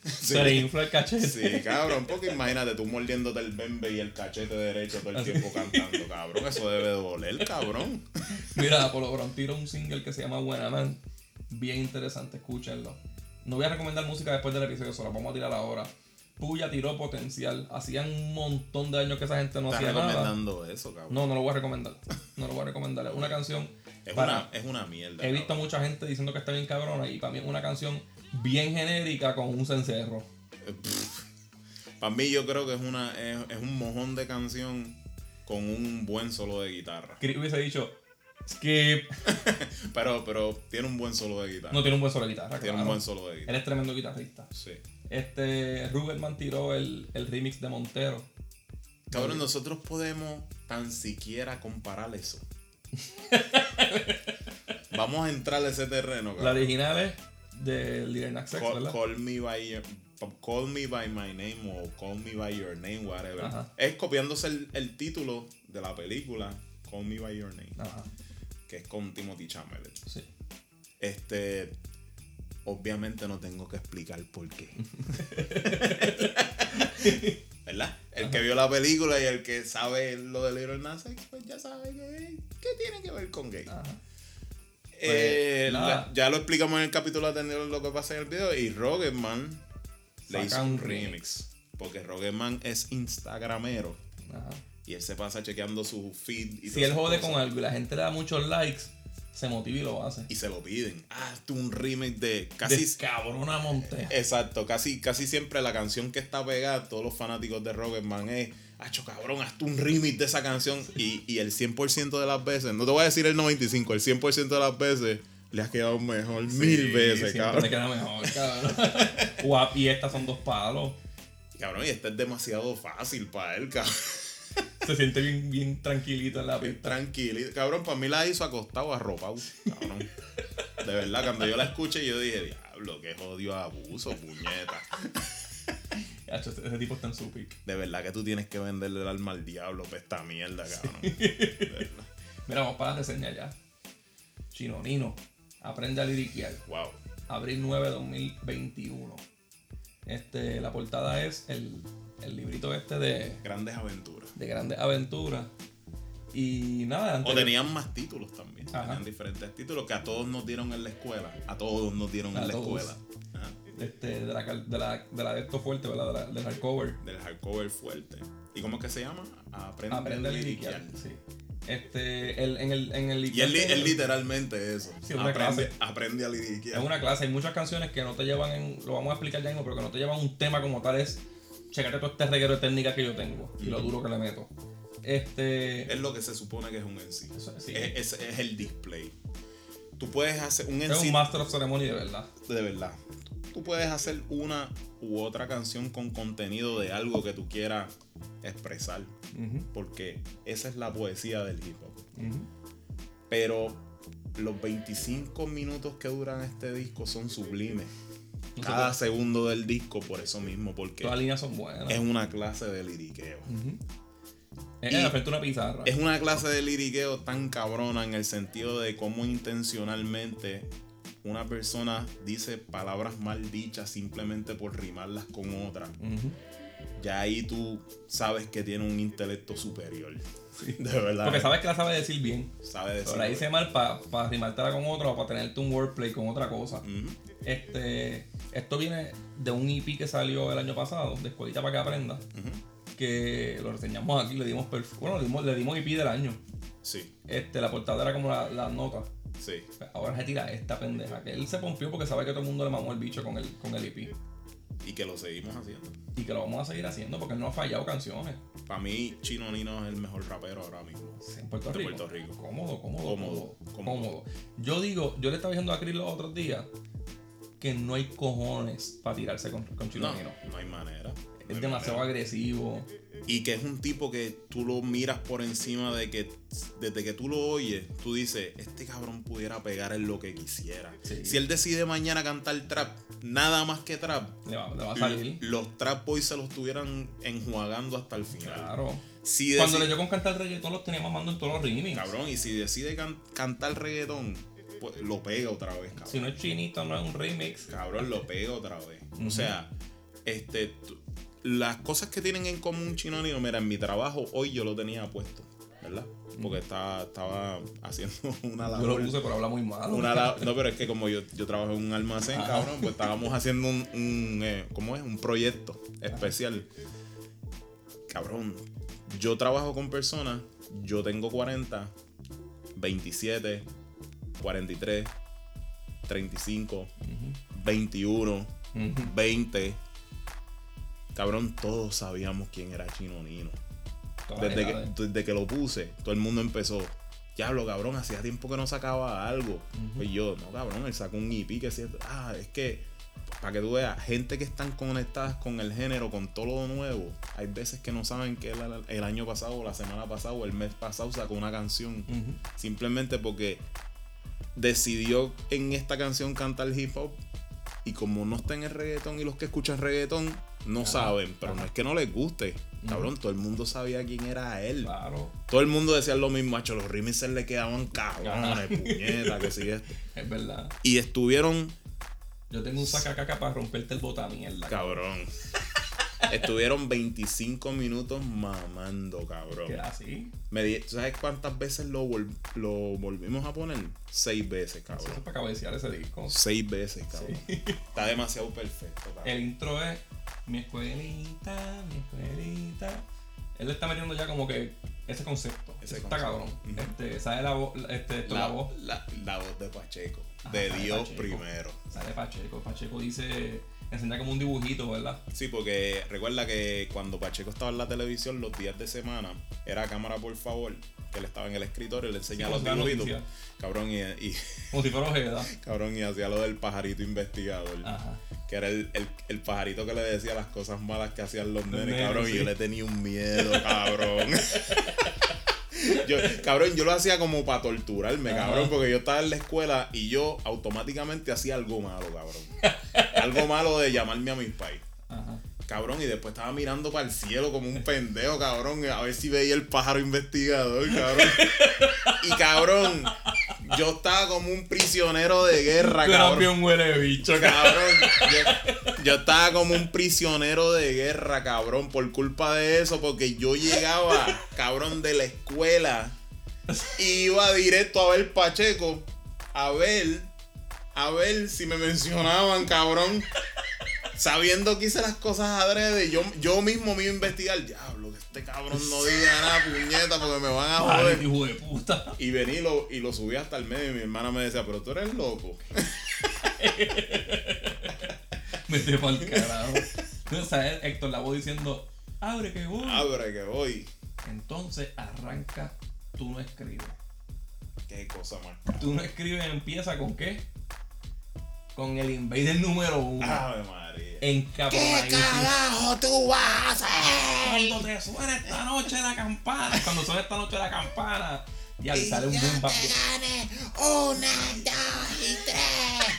Sí. Se le infla el cachete. Sí, cabrón, porque imagínate tú mordiéndote el bembe y el cachete derecho todo el tiempo cantando, cabrón. Eso debe doler, cabrón. Mira, Apolo Brown tiró un single que se llama Buena Man. Bien interesante, escúchenlo. No voy a recomendar música después del episodio, solo vamos a tirar ahora. Puya tiró potencial. Hacían un montón de años que esa gente no hacía nada. recomendando eso, cabrón. No, no lo voy a recomendar. No lo voy a recomendar. Es una canción. es, para- una, es una mierda. He visto cabrón. mucha gente diciendo que está bien cabrona y para mí es una canción bien genérica con un cencerro. Para mí yo creo que es una es, es un mojón de canción con un buen solo de guitarra. Chris hubiese dicho Skip. Pero, pero tiene un buen solo de guitarra. No tiene un buen solo de guitarra. tiene un buen solo de Él guitarra. es tremendo guitarrista. Sí. Este, Ruberman tiró el, el remix de Montero. Cabrón, nosotros podemos tan siquiera comparar eso. Vamos a entrar a ese terreno, La cabrón. original es de Lil Nas X, Call, ¿verdad? call me by your- call me by my name o call me by your name, whatever. Ajá. Es copiándose el, el título de la película Call me by your name, Ajá, que es con Timothy sí. Este, obviamente no tengo que explicar por qué. ¿Verdad? El que vio la película y el que sabe lo de Little Nas X, pues ya sabe que, que tiene que ver con gay. Ajá. Eh, Pues, la- ya lo explicamos en el capítulo anterior lo que pasa en el video y Rogerman le hizo un remix. Porque Rogerman es instagramero Ajá. Y él se pasa chequeando su feed y Si él jode cosas. con algo y la gente le da muchos likes, se motiva y lo hace. y se lo piden. Ah, tú un remix de casi Cabrona monte. Exacto, casi, casi siempre la canción que está pegada, todos los fanáticos de Rocketman es, hacho cabrón, hazte un remix de esa canción. Y, y el 100% de las veces, no te voy a decir el 95, el 100% de las veces le ha quedado mejor mil veces, cabrón. te queda mejor, cabrón. Guap, y estas son dos palos. Cabrón, y este es demasiado fácil para él, cabrón. Se siente bien, bien tranquilito en la pista. tranquilo. Cabrón, para mí la hizo acostado, arropado, cabrón. De verdad, cuando yo la escuché, yo dije, diablo, qué jodido abuso, puñeta. Ese, tipo está en su pick. De verdad que tú tienes que venderle el alma al diablo para esta mierda, cabrón. De. Mira, vamos para la reseña ya. Chinonino. Aprende a liriquear. Wow. Abril 9 de 2021. Este, la portada es el, el librito este de, Grandes aventuras. De grandes aventuras. Y nada, O antes tenían más títulos también. Ajá. Tenían diferentes títulos que a todos nos dieron en la escuela. A todos nos dieron A en la escuela. Ajá. este, de, la, de, la, de la de esto fuerte, ¿verdad? De la, del hardcover. Del hardcover fuerte. ¿Y cómo es que se llama? Aprende, Aprende a liriquear. Sí. Este, el, en el, en el Y es, literalmente eso. Sí, una aprende, clase. aprende a liriquear. Es una clase, hay muchas canciones que no te llevan en, lo vamos a explicar ya mismo, pero que no te llevan un tema como tal, es checate todo este reguero de que yo tengo y lo duro que le meto. Este, Es lo que se supone que es un. Eso- sí. Es, es- es el display. Tú puedes hacer un es MC un master of ceremony de verdad. de verdad. Tú puedes hacer una u otra canción con contenido de algo que tú quieras expresar. Porque esa es la poesía del hip hop. Pero los 25 minutos que duran este disco son sublimes. No Cada segundo del disco por eso mismo, porque Todas las líneas son buenas. es una clase de liriqueo. Es Y- en efecto una pizarra. Es una clase de liriqueo tan cabrona en el sentido de cómo intencionalmente una persona dice palabras mal dichas simplemente por rimarlas con otras. Ujú. ya ahí tú sabes que tiene un intelecto superior. De verdad. Porque sabes que la sabe decir bien. Sabe decir. Pero la dice mal para pa rimártela con otra o para tenerte un wordplay con otra cosa. Este, esto viene de un EP que salió el año pasado, de Escuelita para que aprenda, que lo reseñamos aquí, le dimos, bueno, le dimos, le dimos EP del año. Sí, Este, la portada era como la, la nota. sí. Ahora se tira esta pendeja, que él se pompió porque sabe que todo el mundo le mamó el bicho con el, con el EP. Y que lo seguimos haciendo. Y que lo vamos a seguir haciendo porque él no ha fallado canciones. Para mí, Chino Nino es el mejor rapero ahora mismo. En Puerto De Rico. Puerto Rico. Cómodo, cómodo, Cómodo, cómodo, cómodo. cómodo. Yo digo, yo le estaba diciendo a Chris los otros días que no hay cojones para tirarse con, con Chino No, Nino. no hay manera. no Es hay demasiado manera. agresivo. Y que es un tipo que tú lo miras por encima de que desde que tú lo oyes, tú dices, este cabrón pudiera pegar en lo que quisiera. Sí. Si él decide mañana cantar trap, nada más que trap, Le va, le va a salir. los trap boys se los estuvieran enjuagando hasta el final. Claro. Si Cuando le dio con cantar reggaetón los tenía mamando en todos los remix. Cabrón, y si decide can- cantar reggaetón, pues lo pega otra vez, cabrón. Si no es chinito, no es un remix. Cabrón, lo pega otra vez. O sea, este, las cosas que tienen en común Chino Nino, mira, en mi trabajo hoy yo lo tenía puesto, ¿verdad? Porque estaba, estaba haciendo una Yo lo labor. puse, pero habla muy mal. Una no, pero es que como yo, yo trabajo en un almacén, Ajá. cabrón, pues estábamos haciendo un, un eh, ¿cómo es? Un proyecto especial. Cabrón, yo trabajo con personas, yo tengo 40, 27, 43, 35, Ujú, 21, ujú. 20. Cabrón, todos sabíamos quién era Chino Nino. Desde que, desde que lo puse, todo el mundo empezó. Diablo, cabrón, hacía tiempo que no sacaba algo. Pues yo, no, cabrón, él sacó un EP que es cierto. Ah, es que, para que tú veas, gente que están conectadas con el género, con todo lo nuevo, hay veces que no saben que él el año pasado, la semana pasada o el mes pasado sacó una canción. Simplemente porque decidió en esta canción cantar hip hop. Y como no está en el reggaetón y los que escuchan reggaetón no saben, pero no es que no les guste. Cabrón, todo el mundo sabía quién era él. Claro, Todo el mundo decía lo mismo, macho, los remixes le quedaban cabrones, puñeta, que esto. es verdad. Y estuvieron, Yo tengo un sacacaca para romperte el bota mierda. cabrón. Estuvieron 25 minutos mamando, cabrón. Que así. Me di- ¿tú ¿Sabes cuántas veces lo, vol- lo volvimos a poner? Seis veces, Eso es cabrón. para cabecear ese disco. Seis veces, cabrón. Está demasiado perfecto, cabrón. El intro es mi escuelita, mi escuelita. Él le está metiendo ya como que ese concepto. Ese Eso concepto. Está cabrón. Ujú. Este, sale la voz, este, esto, la, la, voz. la- la voz de Pacheco. Ajá, de Dios Pacheco. primero. Sale Pacheco. Pacheco dice, enseña como un dibujito, ¿verdad? Sí, porque recuerda que cuando Pacheco estaba en la televisión los días de semana, era cámara por favor, que él estaba en el escritorio y le enseñaba Sí, los dibujitos. Cabrón, y, y- Como si fuera Ojeda. cabrón, y hacía lo del pajarito investigador. Ajá. Que era el, el- el pajarito que le decía las cosas malas que hacían los, nenes, cabrón. Y yo le tenía un miedo, cabrón. Yo, cabrón, yo lo hacía como para torturarme, Ajá. cabrón, porque yo estaba en la escuela y yo automáticamente hacía algo malo, cabrón. Algo malo de llamarme a mis pais. Ajá. Cabrón, y después estaba mirando para el cielo como un pendejo, cabrón, a ver si veía el pájaro investigador, cabrón. Y cabrón, yo estaba como un prisionero de guerra, cabrón. huele bicho, cabrón. Cabrón, yo, yo estaba como un prisionero de guerra, cabrón, por culpa de eso, porque yo llegaba, cabrón, de la escuela y iba directo a ver Pacheco, a ver, a ver si me mencionaban, cabrón. Sabiendo que hice las cosas adrede, yo, yo mismo me iba a investigar. Diablo, que este cabrón no diga nada, puñeta, porque me van a Ay, joder. hijo de puta. Y vení y lo, y lo subí hasta el medio y mi hermana me decía, pero tú eres loco. Me te pa'l carajo. Entonces, ¿sabes? Héctor la voz diciendo, abre que voy. Abre que voy. Entonces arranca, tú no escribes. Qué cosa más. Tú no escribes, empieza con qué? Con el invader número uno. Ave María. Encabronadísimo. carajo tú vas a hacer? Cuando te suena esta noche la campana. Cuando suena esta noche la campana. Y ahí sale un boom bap. gane una, dos y tres.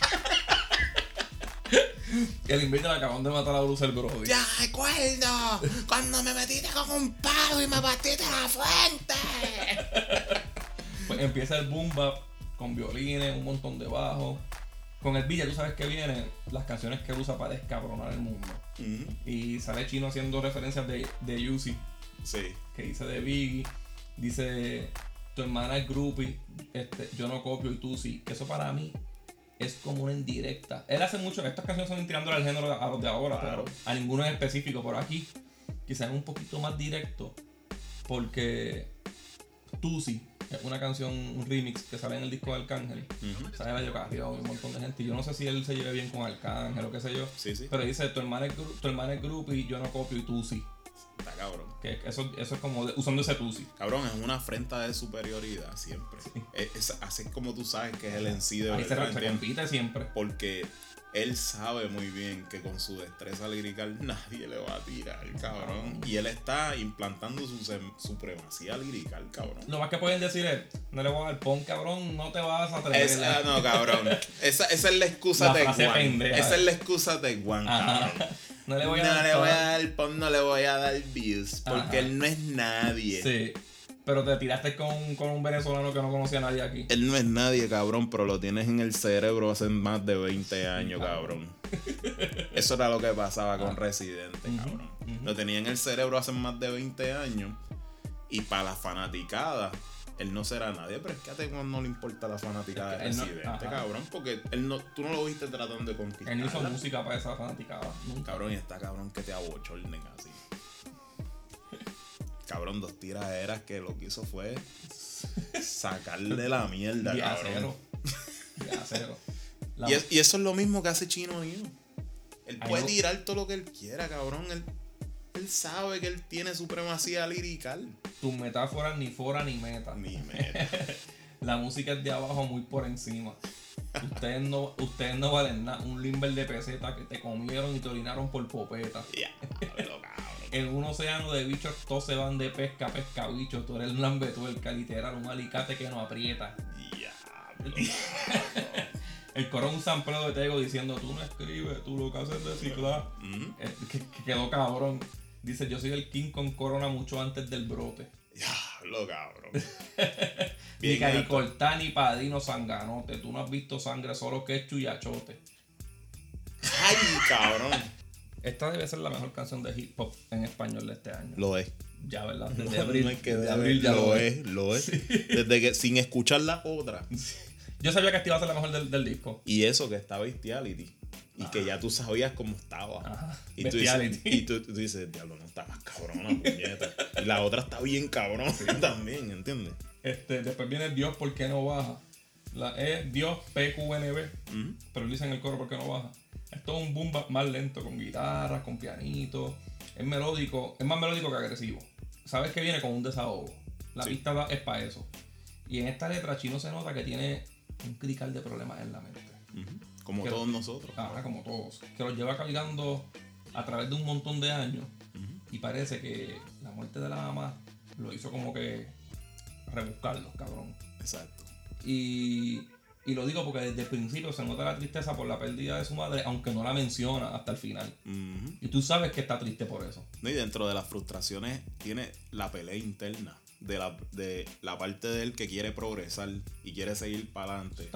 El invader acaban de matar a Bruce el Brody. Ya recuerdo cuando me metiste con un palo y me batiste la fuente. Pues empieza el boom bap con violines, un montón de bajo, con el ya tú sabes que vienen las canciones que él usa para descabronar el mundo. Y sale Chino haciendo referencias de, de Uzi, Sí. que dice de Biggie, dice tu hermana es groupie, este, yo no copio y tú sí. Eso para mí es como una indirecta. Él hace mucho, estas canciones son tirando al género a los de ahora, Claro. a ninguno en específico. Pero aquí quizás es un poquito más directo, porque Tusi una canción, un remix que sale en el disco de Arcángel. Ujú. Sale la Carrión y un montón de gente. Yo no sé si él se lleve bien con Arcángel o qué sé yo. Sí, sí. Pero dice, tu hermana es, tu hermana es groupie y yo no copio y tú sí. Está cabrón. Que eso, eso es como de- usando ese tú sí. Cabrón, es una afrenta de superioridad siempre. Es, es- así es como tú sabes que es el en sí de Ahí se, verdad. se ¿entiendes? compite siempre. Porque él sabe muy bien que con su destreza lirical nadie le va a tirar, cabrón. Y él está implantando su supremacía lirical, cabrón. Lo más que pueden decir es, no le voy a dar pon cabrón, no te vas a atrever. Esa, no, cabrón. Esa, esa es la excusa La de Juan. pendeja. Esa es la excusa de Juan, cabrón. No le voy a no dar le voy a pon. dar pop, no le voy a dar views. Porque Ajá. él no es nadie. Sí. Pero te tiraste con, con un venezolano que no conocía a nadie aquí. Él no es nadie, cabrón, pero lo tienes en el cerebro hace más de 20 años, cabrón. Eso era lo que pasaba con Residente, Ujú, cabrón. Lo tenía en el cerebro hace más de 20 años. Y para la fanaticada, él no será nadie. Pero es que a Teguan no le importa la fanaticada Es que de no- Residente, cabrón. Porque él no, tú no lo viste tratando de conquistar. Él no hizo música para esa fanaticada. Nunca. Cabrón, y está cabrón que te abochornen así. Cabrón, dos tiraderas que lo que hizo fue sacarle la mierda, Día cabrón. cero. Día cero. La- Y, es- y eso es lo mismo que hace Chino Nino. Él Ay, puede no. tirar todo lo que él quiera, cabrón. Él, él sabe que él tiene supremacía lirical. Tus metáforas ni fora ni meta. Ni me. La música es de abajo muy por encima. Ustedes no, ustedes no valen nada. Un limber de peseta que te comieron y te orinaron por popeta. Ya, cabrón. En un océano de bichos todos se van de pesca, pesca bichos. Tú eres un lambetuerca, literal, un alicate que no aprieta. Diablo. El coro un sampleo de Tego diciendo, tú no escribes, tú lo que haces es reciclar. Ujú. Eh, que, que quedó cabrón. Dice, yo soy el king con corona mucho antes del brote. Diablo, cabrón. Ni caricortá ni padino sanganote. Tú no has visto sangre, solo que es chuyachote. Ay, cabrón. Esta debe ser la mejor canción de hip hop en español de este año. Lo es. Ya, ¿verdad? Desde No, abril, no hay que desde ver, abril ya lo, lo es, lo es. Desde que sin escuchar la otra. Yo sabía que esta iba a ser la mejor del, del disco. Y eso que está Bestiality. Y que ya tú sabías cómo estaba. Ajá. Y, tú dices, y tú, tú dices, diablo, no está más cabrona, puñeta. Y la otra está bien cabrón también, ¿entiendes? Este, después viene Dios, ¿por qué no baja? La es Dios PQNB, Ujú. pero él dice en el coro, ¿por qué no baja? Esto es un boom bap más lento, con guitarras, con pianito. Es melódico, es más melódico que agresivo. Sabes que viene con un desahogo. La Sí. pista va- es para eso. Y en esta letra Chino se nota que tiene un crical de problemas en la mente. Como Que- todos nosotros. Ahora como todos. Que los lleva cargando a través de un montón de años. Y parece que la muerte de la mamá lo hizo como que rebuscarlos, cabrón. Exacto. Y, y lo digo porque desde el principio se nota la tristeza por la pérdida de su madre, aunque no la menciona hasta el final. Y tú sabes que está triste por eso. No, y dentro de las frustraciones tiene la pelea interna de la, de la parte de él que quiere progresar y quiere seguir para adelante.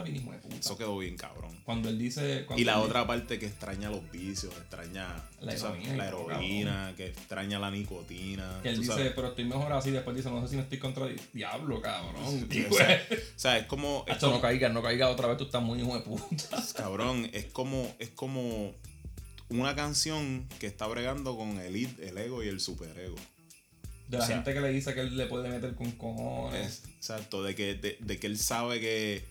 Eso quedó bien cabrón. Cuando él dice... cuando Y la él otra parte que extraña los vicios, extraña La sabes, la heroína, que extraña la nicotina. Que él dice, sabes. pero estoy mejor así. Después dice, no sé si me estoy contra... Diablo, cabrón. O, sea, o sea, es como, es Hacho, no caigas, no caigas otra vez, tú estás muy hijo de puta. cabrón, es como, es como una canción que está bregando con el, el ego y el superego. De la O sea, gente que le dice que él le puede meter con cojones. Es- exacto, de que, de, de que él sabe que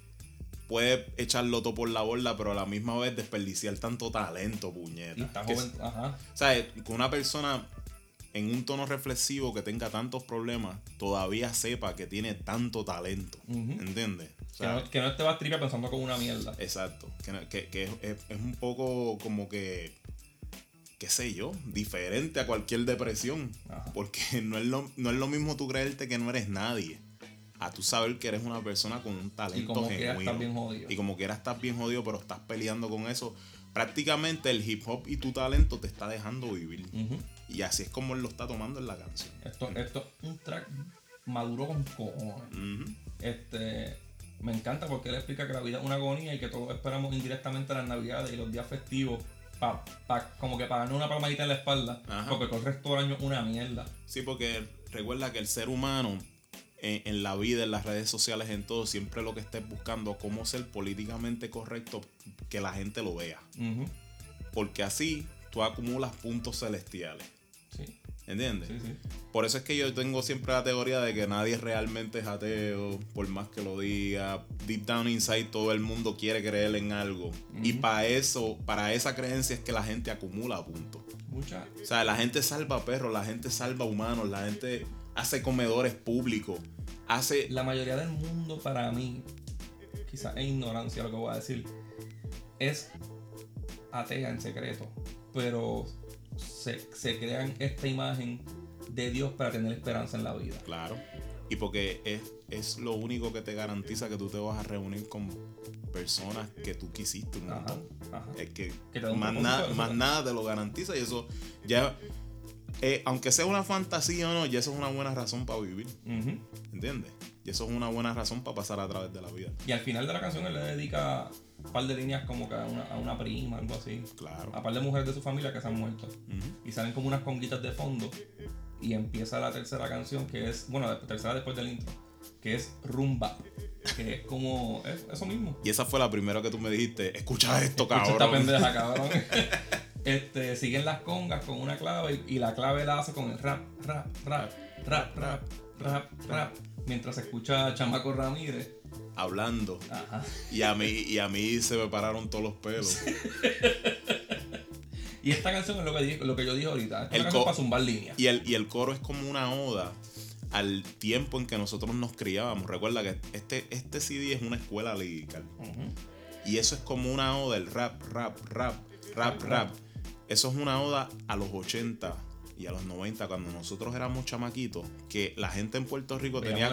puede echarlo todo por la borda, pero a la misma vez desperdiciar tanto talento, puñeta. y está Que joven, ajá. O sea, que una persona en un tono reflexivo que tenga tantos problemas todavía sepa que tiene tanto talento. Ujú. ¿Entiendes? O Que no, que no te vas pensando como una mierda. Exacto. Que, que- que es, es- es un poco como que, qué sé yo, diferente a cualquier depresión. Ajá. Porque no es, lo, no es lo mismo tú creerte que no eres nadie. A tú saber que eres una persona con un Y talento como quiera genuino. estás bien jodido. Y como quiera estás bien jodido, pero estás peleando con eso. Prácticamente el hip hop y tu talento te está dejando vivir. Y así es como él lo está tomando en la canción. Esto, esto es un track maduro con cojones. Este, me encanta porque él explica que la vida es una agonía y que todos esperamos indirectamente las navidades y los días festivos pa, pa- como que para darnos una palmadita en la espalda, Ajá. porque con el resto del año una mierda. Sí, porque recuerda que el ser humano en, en la vida, en las redes sociales, en todo, siempre lo que esté buscando cómo ser políticamente correcto que la gente lo vea. Porque así tú acumulas puntos celestiales. Sí, ¿Entiendes? sí, sí. Por eso es que yo tengo siempre la teoría de que nadie realmente es ateo, por más que lo diga. Deep down inside todo el mundo quiere creer en algo. Y para eso, para esa creencia es que la gente acumula puntos. Mucha, O sea, la gente salva perros, la gente salva humanos, la gente hace comedores públicos, hace... la mayoría del mundo para mí, quizás es ignorancia lo que voy a decir, es atea en secreto, pero se, se crean esta imagen de Dios para tener esperanza en la vida. Claro. Y porque es, es lo único que te garantiza que tú te vas a reunir con personas que tú quisiste un Ajá, montón. ajá. Es que, más, nada más nada te lo garantiza y eso ya... eh, aunque sea una fantasía o no, ya eso es una buena razón para vivir. Ujú. ¿Entiendes? Y eso es una buena razón para pasar a través de la vida. Y al final de la canción él le dedica un par de líneas como que a una, a una prima, algo así. Claro. A par de mujeres de su familia que se han muerto. Y salen como unas conguitas de fondo. Y empieza la tercera canción que es, bueno, la tercera después del intro, que es Rumba. Que es como es eso mismo. Y esa fue la primera que tú me dijiste. Escucha esto, Escucha esta cabrón. pendeja, cabrón. este, siguen las congas con una clave y la clave la hace con el rap, rap, rap, rap, rap, rap, rap. Mientras se escucha a Chamaco Ramírez. Hablando. Ajá. Y a mí, y a mí se me pararon todos los pelos. Y esta canción es lo que, dije- lo que yo dije ahorita. Esta El canción para zumbar líneas. Y el, y el coro es como una oda al tiempo en que nosotros nos criábamos. Recuerda que este, este CD es una escuela lírica. Y eso es como una oda, el rap, rap, rap, rap, rap. Eso es una oda a los 80 y a los 90, cuando nosotros éramos chamaquitos, que la gente en Puerto Rico tenía,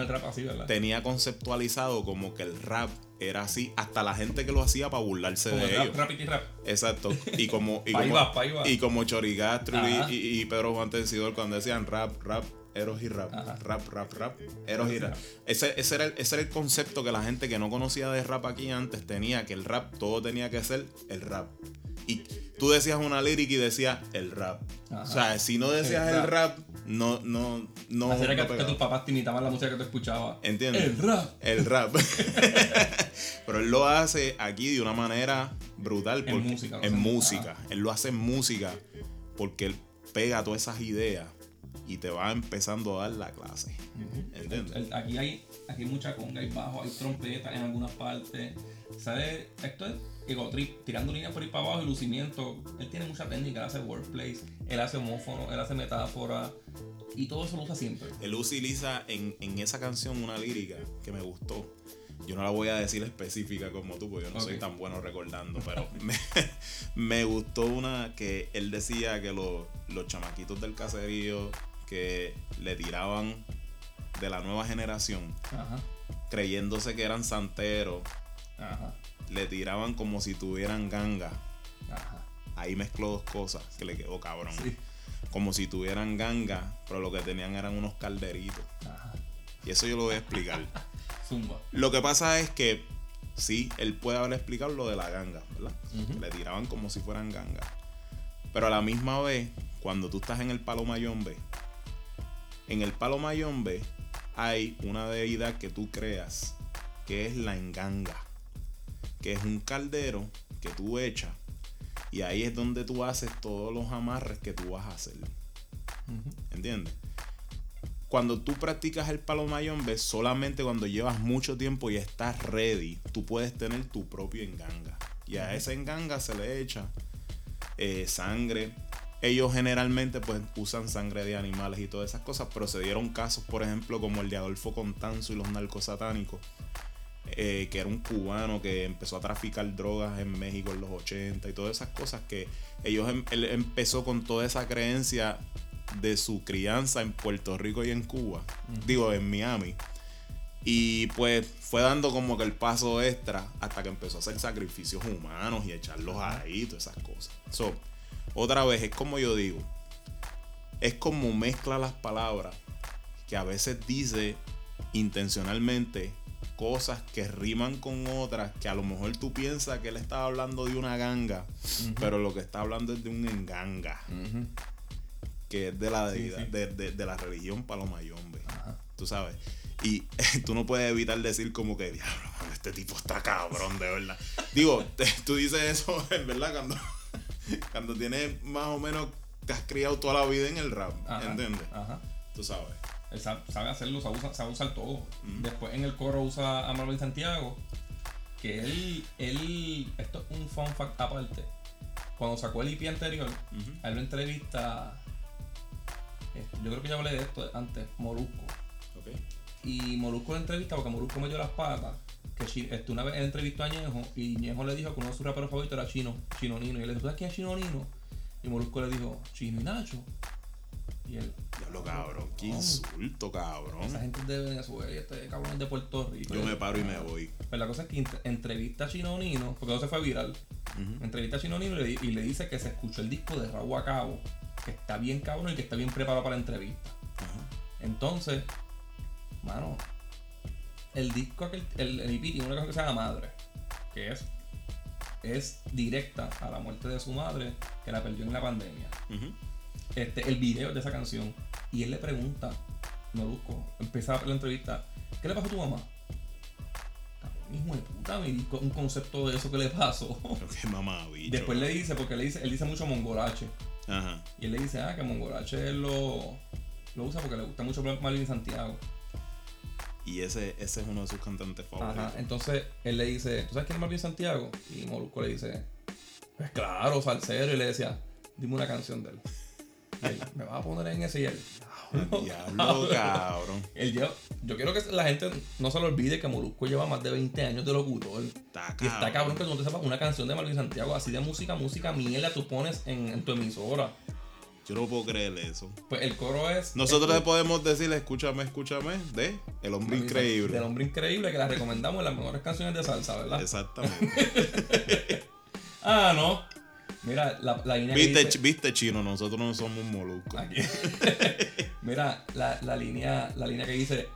tenía conceptualizado como que el rap era así, hasta la gente que lo hacía para burlarse Como de rap, ellos. rap y rap. Exacto. Y como, y como, va, y como Chorigastro y, y- y Pedro Juan Tencidor cuando decían rap, rap, eros y rap, Ajá. rap, rap, rap, eros y rap. Ese, ese, era el, ese era el concepto que la gente que no conocía de rap aquí antes tenía, que el rap todo tenía que ser el rap. Y tú decías una lírica y decías el rap. Ajá. O sea, si no decías El el rap. rap, no, no, no. Era no que, tus papás te imitaban la música que tú escuchabas. ¿Entiendes? El rap. El rap. Pero él lo hace aquí de una manera brutal. En música, En música. Él lo hace en música porque él pega todas esas ideas y te va empezando a dar la clase. ¿Entiendes? El- aquí hay aquí hay mucha conga, hay bajo, hay trompeta en algunas partes. ¿Sabes? Esto es trip, tirando líneas por ahí para abajo y lucimiento. Él tiene mucha técnica, él hace wordplays, él hace homófono, él hace metáfora. Y todo eso lo usa siempre. Él utiliza en, en esa canción una lírica que me gustó. Yo no la voy a decir específica como tú, porque yo no soy tan bueno recordando, pero me, me gustó una que él decía que los, los chamaquitos del caserío que le tiraban de la nueva generación, Ajá, creyéndose que eran santeros, ajá, le tiraban como si tuvieran ganga. ajá. Ahí mezcló dos cosas que le quedó cabrón. Sí. Como si tuvieran ganga, pero lo que tenían eran unos calderitos. Ajá. Y eso yo lo voy a explicar. Zumba. Lo que pasa es que sí, él puede haber explicado lo de la ganga, ¿verdad? Le tiraban como si fueran ganga. Pero a la misma vez, cuando tú estás en el palo mayombe, en el palo mayombe hay una deidad que tú creas, que es la enganga, que es un caldero que tú echas y ahí es donde tú haces todos los amarres que tú vas a hacer. ¿Entiendes? Cuando tú practicas el palo mayombe, solamente cuando llevas mucho tiempo y estás ready, tú puedes tener tu propio enganga. Y a esa enganga se le echa eh, sangre. Ellos generalmente pues usan sangre de animales y todas esas cosas, pero se dieron casos, por ejemplo, como el de Adolfo Contanzo y los narcosatánicos, eh, que era un cubano que empezó a traficar drogas en México en los 80 y todas esas cosas que ellos em- él empezó con toda esa creencia de su crianza en Puerto Rico y en Cuba, digo en Miami. Y pues fue dando como que el paso extra hasta que empezó a hacer sacrificios humanos y echarlos ahí, todas esas cosas. So, otra vez, es como yo digo, es como mezcla las palabras que a veces dice intencionalmente cosas que riman con otras que a lo mejor tú piensas que él estaba hablando de una ganga, pero lo que está hablando es de un enganga, que es de la Sí, deidad- sí. De, de- de la religión palomayombe. Ajá. Tú sabes. Y tú no puedes evitar decir como que, diablo, este tipo está cabrón, de verdad. Digo, te- tú dices eso, en verdad, cuando, cuando tienes más o menos, te has criado toda la vida en el rap, Ajá. ¿entiendes? Ajá. Tú sabes. Él sabe, sabe hacerlo, sabe usar, sabe usar todo. Ujú. Después en el coro usa a Marvin Santiago. Que él, él, esto es un fun fact aparte. Cuando sacó el EP anterior, Ujú. a él lo entrevista. eh, Yo creo que ya hablé de esto antes, Molusco. Y Molusco lo entrevista porque Molusco metió las patas. Que este, una vez él entrevistó a Ñejo y Ñejo le dijo que uno de sus raperos favoritos era Chino, Chino Nino. Y él le dijo, ¿tú sabes quién es Chino Nino? Y Molusco le dijo, Chino y Nacho. Y él, Diablo, cabrón. Qué insulto, esa cabrón. gente es de Venezuela y este cabrón es de Puerto Rico. Yo me paro y me voy. Pues la cosa es que ent- entrevista a Chino Nino, porque no se fue viral. Entrevista a Chino Nino y y le dice que se escuchó el disco de Raúl a Cabo, que está bien cabrón y que está bien preparado para la entrevista. Entonces, mano, el disco, aquel, el, el EP tiene una cosa que se llama Madre, que es, es directa a la muerte de su madre, que la perdió en la pandemia. Este, el video de esa canción, y él le pregunta, Molusco, empieza la entrevista, ¿qué le pasó a tu mamá? Hijo de puta, me di un concepto de eso que le pasó. Pero qué mamá, bicho. Después le dice, porque le dice, él dice mucho mongolache. Ajá. Y él le dice, ah, que Mongolache lo, lo usa porque le gusta mucho Marlene Santiago. Y ese, ese es uno de sus cantantes favoritos. Ajá. Entonces él le dice, ¿tú sabes quién es Marlene Santiago? Y Molusco le dice, pues claro, salsero. Y le decía, dime una canción de él. Él, me vas a poner en ese y él. Diablo, cabrón. Él lleva- yo quiero que la gente no se le olvide que Molusco lleva más de 20 años de locutor. Está Y está cabrón que tú no te sepas una canción de Marlene Santiago, así de música, música mierda tú pones en, en tu emisora. Yo no puedo creer eso. Pues el coro es. Nosotros le podemos decir, escúchame, escúchame, de El Hombre Increíble. Del hombre increíble que la recomendamos en las mejores canciones de salsa, ¿verdad? Exactamente. Ah, no. Mira, la, la línea que ¿Viste, dice- viste, chino, nosotros no somos moluscos. Aquí. Mira, la, la línea, la línea que dice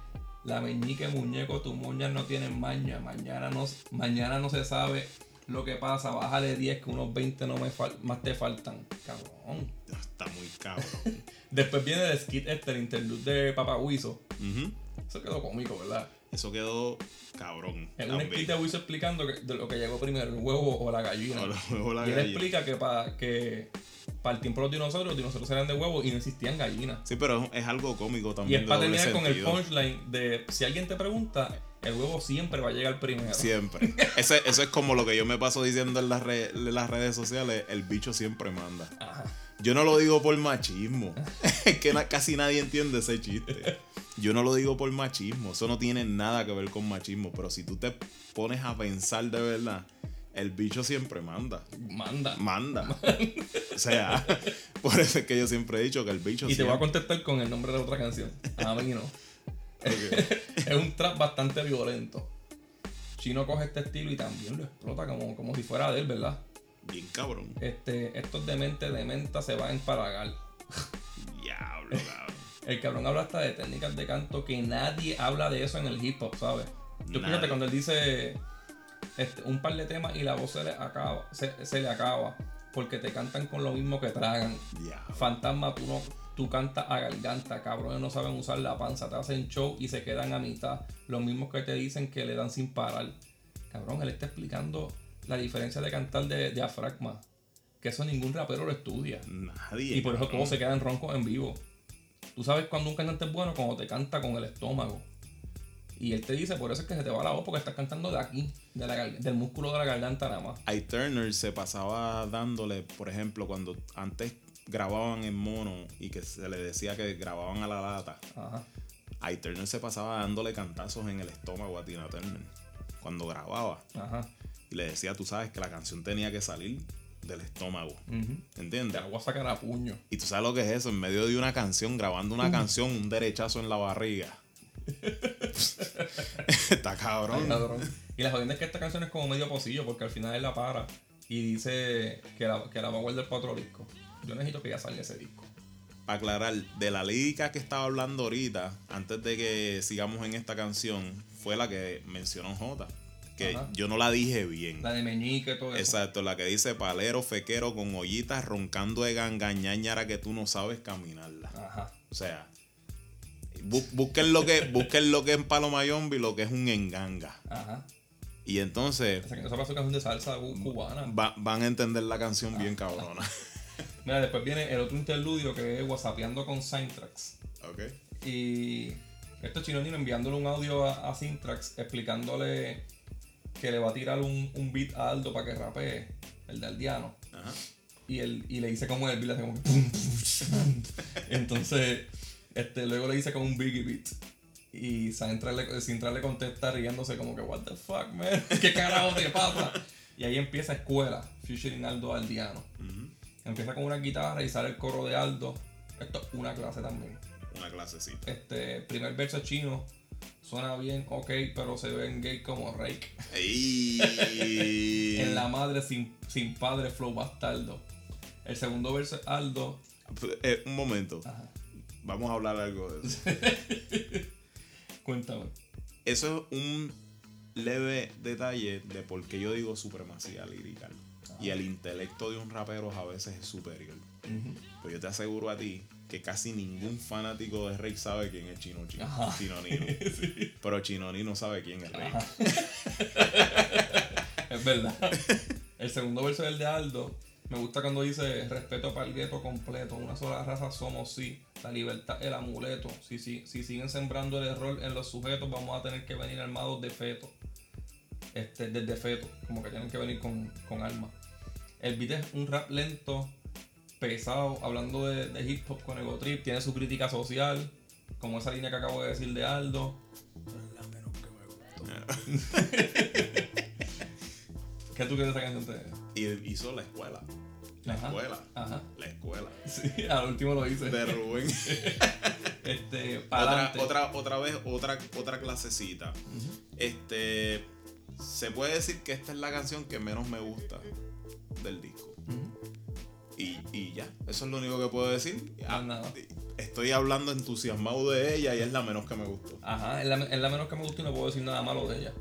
la meñique muñeco, tus moñas no tienen maña, mañana no, mañana no se sabe lo que pasa, bájale 10 que unos 20 no me fal- más te faltan. Cabrón. Está muy cabrón. Después viene el skit este, el interlude de Papa Huizo. Ujú. Eso quedó cómico, ¿verdad? Eso quedó cabrón. Es un de Huizo explicando que- de lo que llegó primero, el huevo o la gallina. O la- o la y él gallina. explica que para que para el tiempo de los dinosaurios, los dinosaurios eran de huevo y no existían gallinas. Sí, pero es, es algo cómico Y también. es de para terminar con el punchline de si alguien te pregunta, el huevo siempre va a llegar primero. Siempre. Ese- eso es como lo que yo me paso diciendo en las, re- en las redes sociales. El bicho siempre manda. Ajá. Yo no lo digo por machismo. Es que na- casi nadie entiende ese chiste. Yo no lo digo por machismo. Eso no tiene nada que ver con machismo. Pero si tú te pones a pensar de verdad, el bicho siempre manda. Manda. Manda. O sea, por eso es que yo siempre he dicho que el bicho Y te voy a contestar con el nombre de otra canción. A mí no. es un trap bastante violento. Chino coge este estilo y también lo explota como, como si fuera de él, ¿verdad? Bien cabrón. Este, estos demente de menta se van a empalagar. Diablo, cabrón. El cabrón habla hasta de técnicas de canto que nadie habla de eso en el hip hop, ¿sabes? Tú Nadie. fíjate cuando él dice este, un par de temas y la voz se le acaba, se, se le acaba. Porque te cantan con lo mismo que tragan. Fantasma, tú no, tú cantas a garganta, cabrones no saben usar la panza, te hacen show y se quedan a mitad. Los mismos que te dicen que le dan sin parar. Cabrón, él está explicando la diferencia de cantar de diafragma. Que eso ningún rapero lo estudia. Nadie. Y por eso todos se quedan roncos en vivo. Tú sabes cuando un cantante es bueno, cuando te canta con el estómago. Y él te dice, por eso es que se te va la voz, porque estás cantando de aquí, de la gar- del músculo de la garganta nada más. I Turner se pasaba dándole, por ejemplo, cuando antes grababan en mono y que se le decía que grababan a la lata, Ajá. I Turner se pasaba dándole cantazos en el estómago a Tina Turner cuando grababa. Ajá. Y le decía, tú sabes que la canción tenía que salir del estómago. Te ¿Entiendes? la voy a sacar a puño. Y tú sabes lo que es eso, en medio de una canción, grabando una canción, un derechazo en la barriga. Está cabrón. cabrón. Y la jodienda es que esta canción es como medio pocillo, porque al final él la para y dice que la, que la va a guardar para otro disco. Yo necesito que ya salga ese disco. para aclarar, de la lírica que estaba hablando ahorita, antes de que sigamos en esta canción, fue la que mencionó J. Que Ajá. yo no la dije bien. La de meñique, todo eso. Exacto, la que dice palero, fequero, con ollitas, roncando de gangañañara que tú no sabes caminarla. Ajá. O sea, bu- busquen lo que busquen lo que es Palomayombi, lo que es un enganga. Ajá. Y entonces Esa, esa pasó canción de salsa cu- cubana. va- van a entender la canción bien cabrona. Mira, después viene el otro interludio que es WhatsAppeando con Syntrax. ok. Y esto es Chinonino enviándole un audio a, a Syntrax explicándole que le va a tirar un, un beat a Aldo para que rapee, el de Aldiano. Ajá. Y, él, y le dice como el beat, le hace como que pum. Entonces, este, luego le dice como un Biggie beat. Y Sintra le, Sintra le contesta riéndose como que, what the fuck, man, ¿qué carajo te pasa? Y ahí empieza escuela, featuring Aldo Aldiano. Empieza con una guitarra y sale el coro de Aldo. Esto es una clase también. Una clasecita. Este, primer verso chino. Suena bien, ok, pero se ven gay como Rake. En la madre sin, sin padre, flow bastardo. El segundo verso es Aldo. Eh, un momento. Ajá. Vamos a hablar algo de eso. Cuéntame. Eso es un leve detalle de por qué yo digo supremacía lírica. Y el intelecto de un rapero a veces es superior. Ujú. Pues yo te aseguro a ti que casi ningún fanático de Rey sabe quién es Chino Chino. Chino Nino. Sí. Pero Chino Nino sabe quién es Rey. Es verdad. El segundo verso del de Aldo. Me gusta cuando dice respeto para el gueto completo. Una sola raza somos, sí. La libertad el amuleto. Si, si, si siguen sembrando el error en los sujetos, vamos a tener que venir armados de feto. Este, desde feto. Como que tienen que venir con, con armas. El beat es un rap lento, pesado, hablando de, de hip hop con ego trip. Tiene su crítica social. Como esa línea que acabo de decir de Aldo. ¿Qué tú quieres canción? Te- Y hizo la escuela. La Ajá. escuela. Ajá. La escuela. Sí, al último lo hice. De Rubén. Este, otra, otra, otra vez, otra, otra clasecita. Este. Se puede decir que esta es la canción que menos me gusta del disco. Ujú. Y, y ya, eso es lo único que puedo decir. Más Ah, nada. Estoy hablando entusiasmado de ella y es la menos que me gustó. Ajá, es la, es la menos que me gusta y no puedo decir nada malo de ella.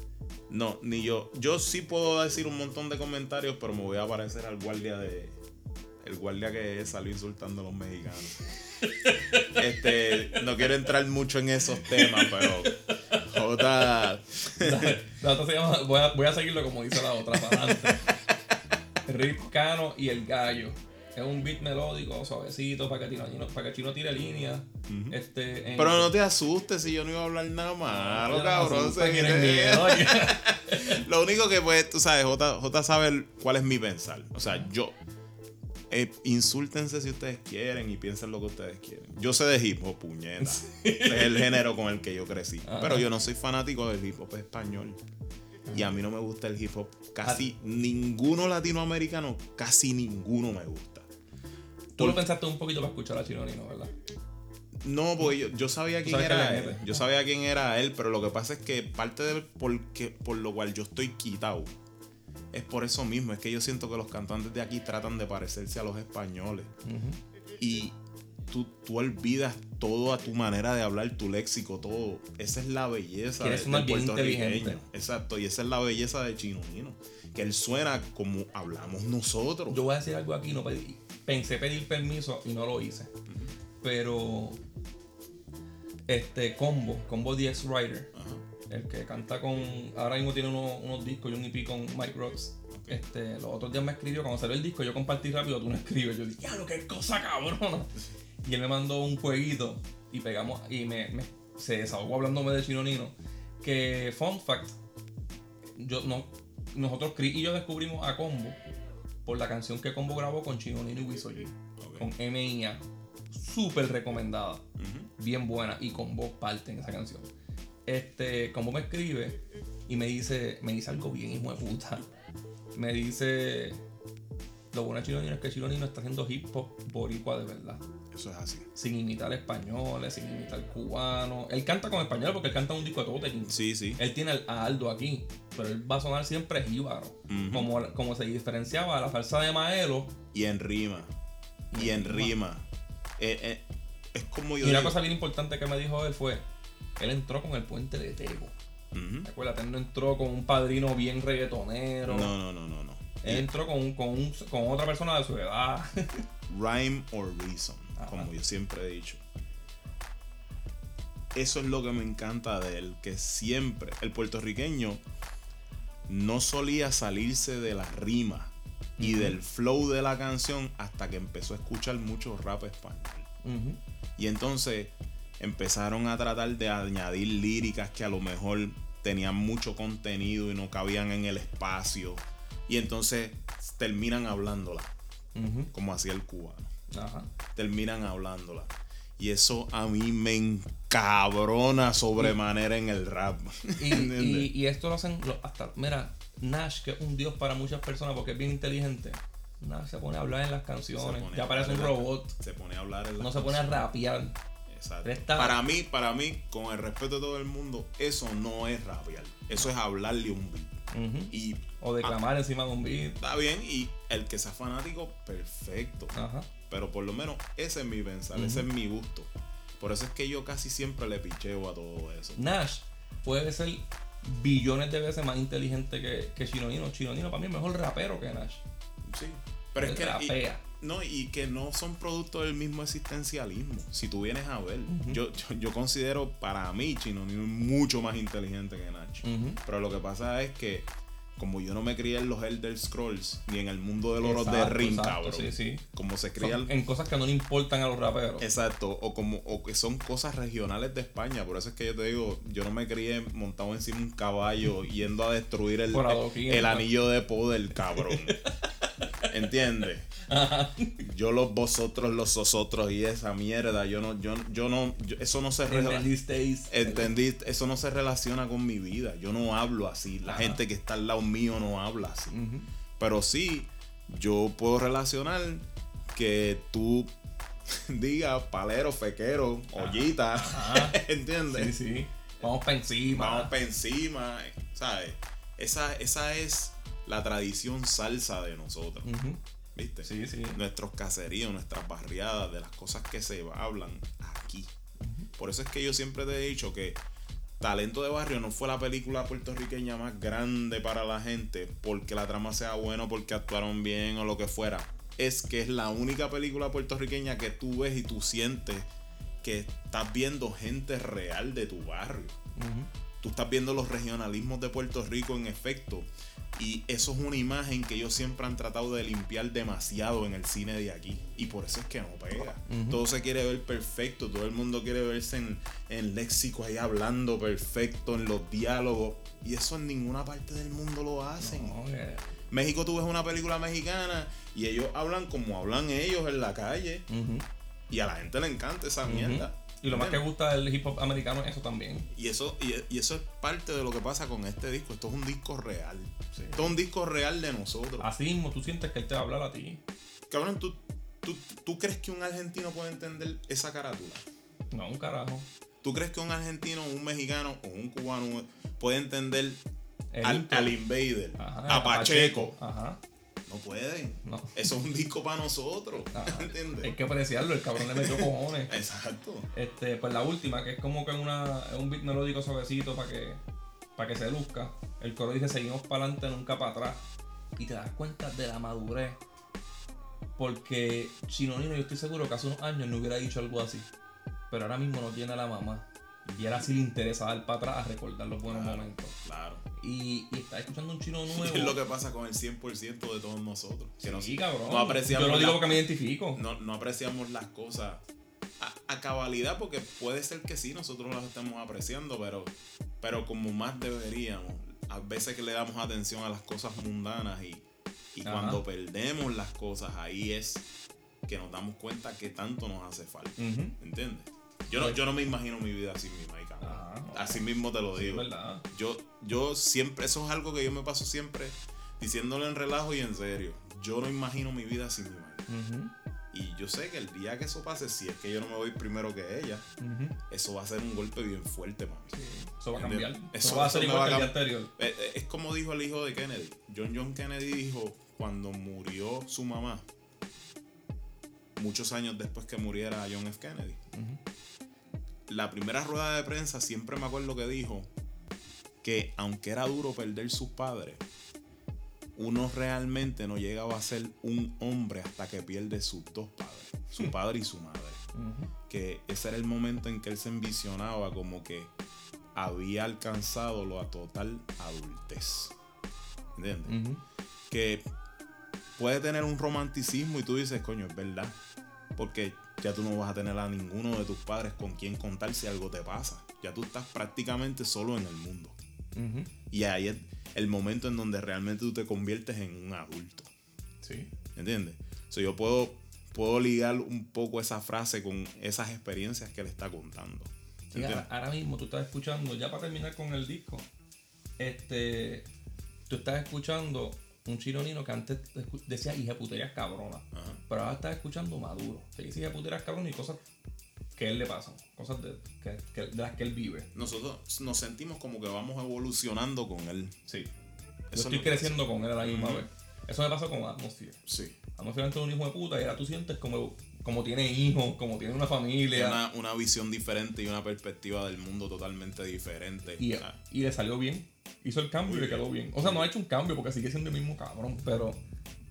No, ni yo. Yo sí puedo decir un montón de comentarios, pero me voy a parecer al guardia de. El guardia que salió insultando a los mexicanos. este, no quiero entrar mucho en esos temas, pero. Jota. La otra se llama, voy a, voy a seguirlo como dice la otra, para adelante. Rip Cano y el gallo. Es un beat melódico, suavecito, para que Chino, para que Chino tire línea. este, en- Pero no te asustes si yo no iba a hablar nada malo, cabrón. se miedo. Lo único que pues, tú sabes, J, J sabe cuál es mi pensar. O sea, yo. eh, insúltense si ustedes quieren y piensen lo que ustedes quieren. Yo sé de hip hop, puñeta. es el género con el que yo crecí. Ajá. Pero yo no soy fanático del hip hop español. Y a mí no me gusta el hip hop. Casi Ah. ninguno latinoamericano, casi ninguno me gusta. Tú lo pensaste un poquito para escuchar a Chino Nino, ¿verdad? No, porque yo, yo sabía quién era él. Yo sabía quién era él, pero lo que pasa es que parte de porque, por lo cual yo estoy quitado es por eso mismo. Es que yo siento que los cantantes de aquí tratan de parecerse a los españoles. Y tú, tú olvidas todo a tu manera de hablar, tu léxico, todo. Esa es la belleza de, del bien puertorriqueño. inteligente. Exacto, y esa es la belleza de Chino. Que él suena como hablamos nosotros. Yo voy a decir algo aquí, no pedí- pensé pedir permiso y no lo hice. Pero este combo, combo DX Rider, Ajá. el que canta con. Ahora mismo tiene unos, unos discos y un EP con Mike Rocks. Este, los otros días me escribió, cuando salió el disco, yo compartí rápido, tú no escribes. Yo dije, lo qué cosa cabrona. Y él me mandó un jueguito y pegamos, y me, me- se desahogó hablándome de Chino Nino. Que, fun fact, yo, no, nosotros, Chris y yo descubrimos a Combo por la canción que Combo grabó con Chino Nino y Wiso G, Ok. con M.I.A. Súper recomendada bien buena y con voz parte en esa canción. Este, como me escribe y me dice, me dice algo bien hijo de puta. Me dice, lo bueno de Chino Nino es que Chino Nino está haciendo hip hop boricua de verdad. Eso es así. Sin imitar españoles, sin imitar cubanos. Él canta con español porque él canta un disco de todo Sí, sí. Él tiene a Aldo aquí, pero él va a sonar siempre jíbaro. Como, como se diferenciaba a la salsa de Maelo. Y en rima. Y en rima. Eh, eh, es como yo. Y una digo- cosa bien importante que me dijo él fue, él entró con el puente de Tego. Ujú. Acuérdate, él no entró con un padrino bien reggaetonero. No, no, no, no, no. Él entró con, con, un- con otra persona de su edad. Rhyme or reason. Como yo siempre he dicho. Eso es lo que me encanta de él, que siempre el puertorriqueño no solía salirse de la rima y del flow de la canción hasta que empezó a escuchar mucho rap español. Y entonces empezaron a tratar de añadir líricas que a lo mejor tenían mucho contenido y no cabían en el espacio. Y entonces terminan hablándola, como hacía el cubano. Ajá. Terminan hablándola. Y eso a mí me encabrona sobremanera en el rap. Y, ¿Entiendes? y, y esto lo hacen lo- hasta, mira, Nash, que es un dios para muchas personas porque es bien inteligente. Nash se pone a hablar en las canciones, ya parece un la- robot, Se pone a hablar en no se pone a rapear. Exacto. Para mí, para mí, con el respeto de todo el mundo, eso no es rapear. Eso es hablarle un beat. Y O declamar encima de un beat. está bien. Y el que sea fanático, perfecto. Ajá. Pero por lo menos ese es mi pensar, ese es mi gusto. Por eso es que yo casi siempre le picheo a todo eso. Nash puede ser billones de veces más inteligente que, que Chinonino. Chinonino para mí es mejor rapero que Nash. Sí. Pero es que. y- no, y que no son producto del mismo existencialismo. Si tú vienes a ver, yo, yo, yo considero para mí Chino Nino mucho más inteligente que. Ujú. Pero lo que pasa es que, como yo no me crié en los Elder Scrolls ni en el mundo de los de Ring, cabrón. Sí, sí. Como se Son cría. en cosas que no le importan a los raperos. Exacto, o como o que son cosas regionales de España, por eso es que yo te digo, yo no me crié montado encima de un caballo yendo a destruir el, el, el anillo de poder, cabrón. ¿Entiendes? Yo los vosotros, los vosotros y esa mierda, yo no, yo, yo no, yo- eso no se En relaciona. these days. ¿Entendí? Eso no se relaciona con mi vida. Yo no hablo así. La Ajá. gente que está al lado mío no habla así. Pero sí, yo puedo relacionar que tú digas palero, fequero, ollita, Ajá. ¿entiendes? Sí, sí. Vamos para encima. Vamos para encima, ¿sabes? Esa, esa es la tradición salsa de nosotros. ¿viste? Sí, sí. Nuestros caseríos, nuestras barriadas, de las cosas que se hablan aquí. Por eso es que yo siempre te he dicho que Talento de Barrio no fue la película puertorriqueña más grande para la gente porque la trama sea buena, porque actuaron bien o lo que fuera. Es que es la única película puertorriqueña que tú ves y tú sientes que estás viendo gente real de tu barrio. Tú estás viendo los regionalismos de Puerto Rico en efecto. Y eso es una imagen que ellos siempre han tratado de limpiar demasiado en el cine de aquí. Y por eso es que no pega. Ujú. Todo se quiere ver perfecto. Todo el mundo quiere verse en, en léxico ahí hablando perfecto, en los diálogos. Y eso en ninguna parte del mundo lo hacen. No, que- México tú ves una película mexicana y ellos hablan como hablan ellos en la calle. Y a la gente le encanta esa mierda. Y lo más que gusta del hip hop americano es eso también. Y eso, y, y eso es parte de lo que pasa con este disco. Esto es un disco real. Sí. Esto es un disco real de nosotros. Así mismo tú sientes que él te va a hablar a ti. Cabrón, ¿tú, tú, tú crees que un argentino puede entender esa carátula? No, un carajo. ¿Tú crees que un argentino, un mexicano o un cubano puede entender al, al Invader, Ajá, a Pacheco? Ajá. No pueden. No. Eso es un disco para nosotros. Ajá. ¿Entiendes? Hay que apreciarlo, el cabrón le metió cojones. Exacto. Este, pues la última, que es como que una, es un beat melódico suavecito para que, para que se luzca. El coro dice seguimos para adelante, nunca para atrás. Y te das cuenta de la madurez. Porque Chinonino, yo estoy seguro que hace unos años no hubiera dicho algo así. Pero ahora mismo no tiene a la mamá. Y ahora sí le interesa dar para atrás a recordar los buenos Claro, momentos. Claro. Y, y está escuchando un chino nuevo. es lo que pasa con el 100% de todos nosotros. Que Sí, cabrón. no apreciamos Yo lo digo la- porque me identifico. no, no apreciamos las cosas a, a cabalidad porque puede ser que sí, nosotros las estemos apreciando, pero, pero como más deberíamos. A veces que le damos atención a las cosas mundanas y, y cuando perdemos las cosas, ahí es que nos damos cuenta que tanto nos hace falta. Ujú. ¿Entiendes? Yo no, yo no me imagino mi vida sin mi Mike. Así mismo te lo Sí, digo. verdad. Yo, yo siempre, eso es algo que yo me paso siempre diciéndolo en relajo y en serio. Yo no imagino mi vida sin mi. Ujú, Y yo sé que el día que eso pase, si es que yo no me voy primero que ella, eso va a ser un golpe bien fuerte, mami. Sí, eso va a cambiar. Eso, Eso- va a ser igual que el anterior. Eh, eh, Es como dijo el hijo de Kennedy. John John Kennedy dijo cuando murió su mamá. muchos años después que muriera John F. Kennedy. La primera rueda de prensa siempre me acuerdo que dijo que aunque era duro perder sus padres, uno realmente no llegaba a ser un hombre hasta que pierde sus dos padres, su Hmm. padre y su madre. Que ese era el momento en que él se envisionaba como que había alcanzado la total adultez. ¿Entiendes? Que puede tener un romanticismo y tú dices, coño, es verdad. Porque ya tú no vas a tener a ninguno de tus padres con quien contar si algo te pasa. Ya tú estás prácticamente solo en el mundo. Y ahí es el momento en donde realmente tú te conviertes en un adulto. Sí. ¿Entiendes? So, yo puedo, puedo ligar un poco esa frase con esas experiencias que él está contando. Sí, ahora, ahora mismo tú estás escuchando, ya para terminar con el disco, este, tú estás escuchando un chironino que antes decía hija puterías cabronas, Ajá. pero ahora estás escuchando maduro. Se dice hija puterías cabronas y cosas que a él le pasan, cosas de, que, que- de las que él vive. Nosotros nos sentimos como que vamos evolucionando con él. Sí. Yo estoy creciendo con él a la misma vez. Eso me pasó con Atmosphere. Sí. Atmosphere antes un hijo de puta y ahora tú sientes como, como tiene hijos, como tiene una familia. Una, una visión diferente y una perspectiva del mundo totalmente diferente. Y, Ah, y le salió bien. Hizo el cambio y le quedó bien. O sea, no ha hecho un cambio porque sigue siendo el mismo cabrón, pero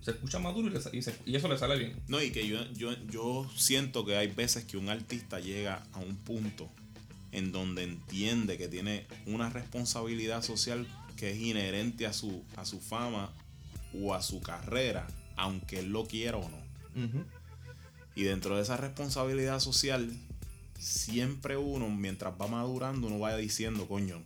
se escucha maduro y, le sa- y se- y eso le sale bien. No, y que yo, yo, yo siento que hay veces que un artista llega a un punto en donde entiende que tiene una responsabilidad social que es inherente a su, a su fama o a su carrera, aunque él lo quiera o no. Y dentro de esa responsabilidad social, siempre uno, mientras va madurando, uno va diciendo, coño,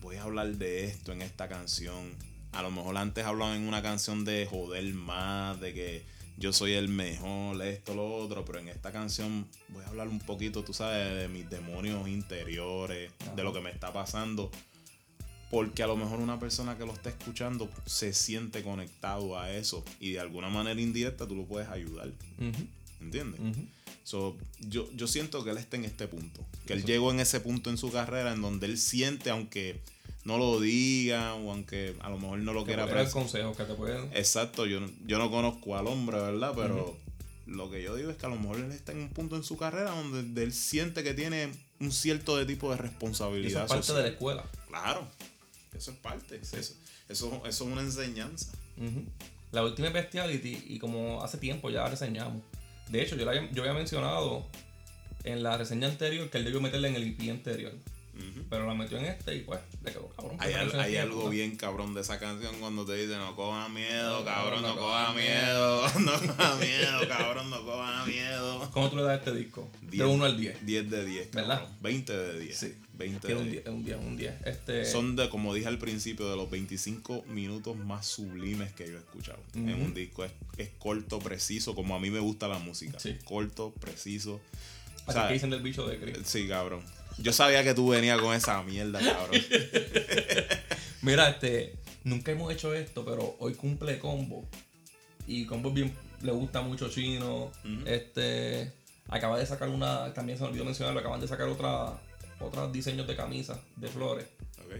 voy a hablar de esto en esta canción. A lo mejor antes hablaba en una canción de joder más, de que yo soy el mejor, esto, lo otro, pero en esta canción voy a hablar un poquito, tú sabes, de mis demonios interiores, de lo que me está pasando. Porque a lo mejor una persona que lo está escuchando se siente conectado a eso y de alguna manera indirecta tú lo puedes ayudar. Ujú, ¿Entiendes? ujú. So, yo, yo siento que él está en este punto. Que él llegó en ese punto en su carrera en donde él siente, aunque no lo diga o aunque a lo mejor no lo Que quiera puede dar pres- consejos que te pueden. Exacto, yo, no- yo no conozco al hombre, ¿verdad? Pero lo que yo digo es que a lo mejor él está en un punto en su carrera donde él siente que tiene un cierto de tipo de y eso responsabilidad es parte social. de la escuela. Claro, eso es parte. Eso, eso, eso es una enseñanza. Ujú. La última Bestiality, y como hace tiempo ya la reseñamos. De hecho, yo, la había- yo había mencionado en la reseña anterior que él debió meterla en el EP anterior. Ujú. Pero la metió en este y pues le quedó cabrón. Hay, al- hay algo puta. bien cabrón de esa canción cuando te dice no coja miedo, cabrón, no no, coja coja miedo, no coja miedo, cabrón, no coja miedo. ¿Cómo tú le das a este disco? Diez. De 1 al 10. 10 de 10, ¿Verdad? cabrón. 20 de 10. Sí. 20 Que es de un 10. 10, es un 10, un 10. Este, Son de, como dije al principio, de los 25 minutos más sublimes que yo he escuchado en un disco. Es, es corto, preciso, como a mí me gusta la música. Sí. Corto, preciso. Así que dicen del bicho de Chris. sí, cabrón. Yo sabía que tú venías con esa mierda, cabrón. Mira, este, nunca hemos hecho esto, pero hoy cumple Combo. Y Combo bien, le gusta mucho chino. Este, acaba de sacar una, también se me olvidó mencionarlo, acaban de sacar otra, otros diseños de camisas de flores.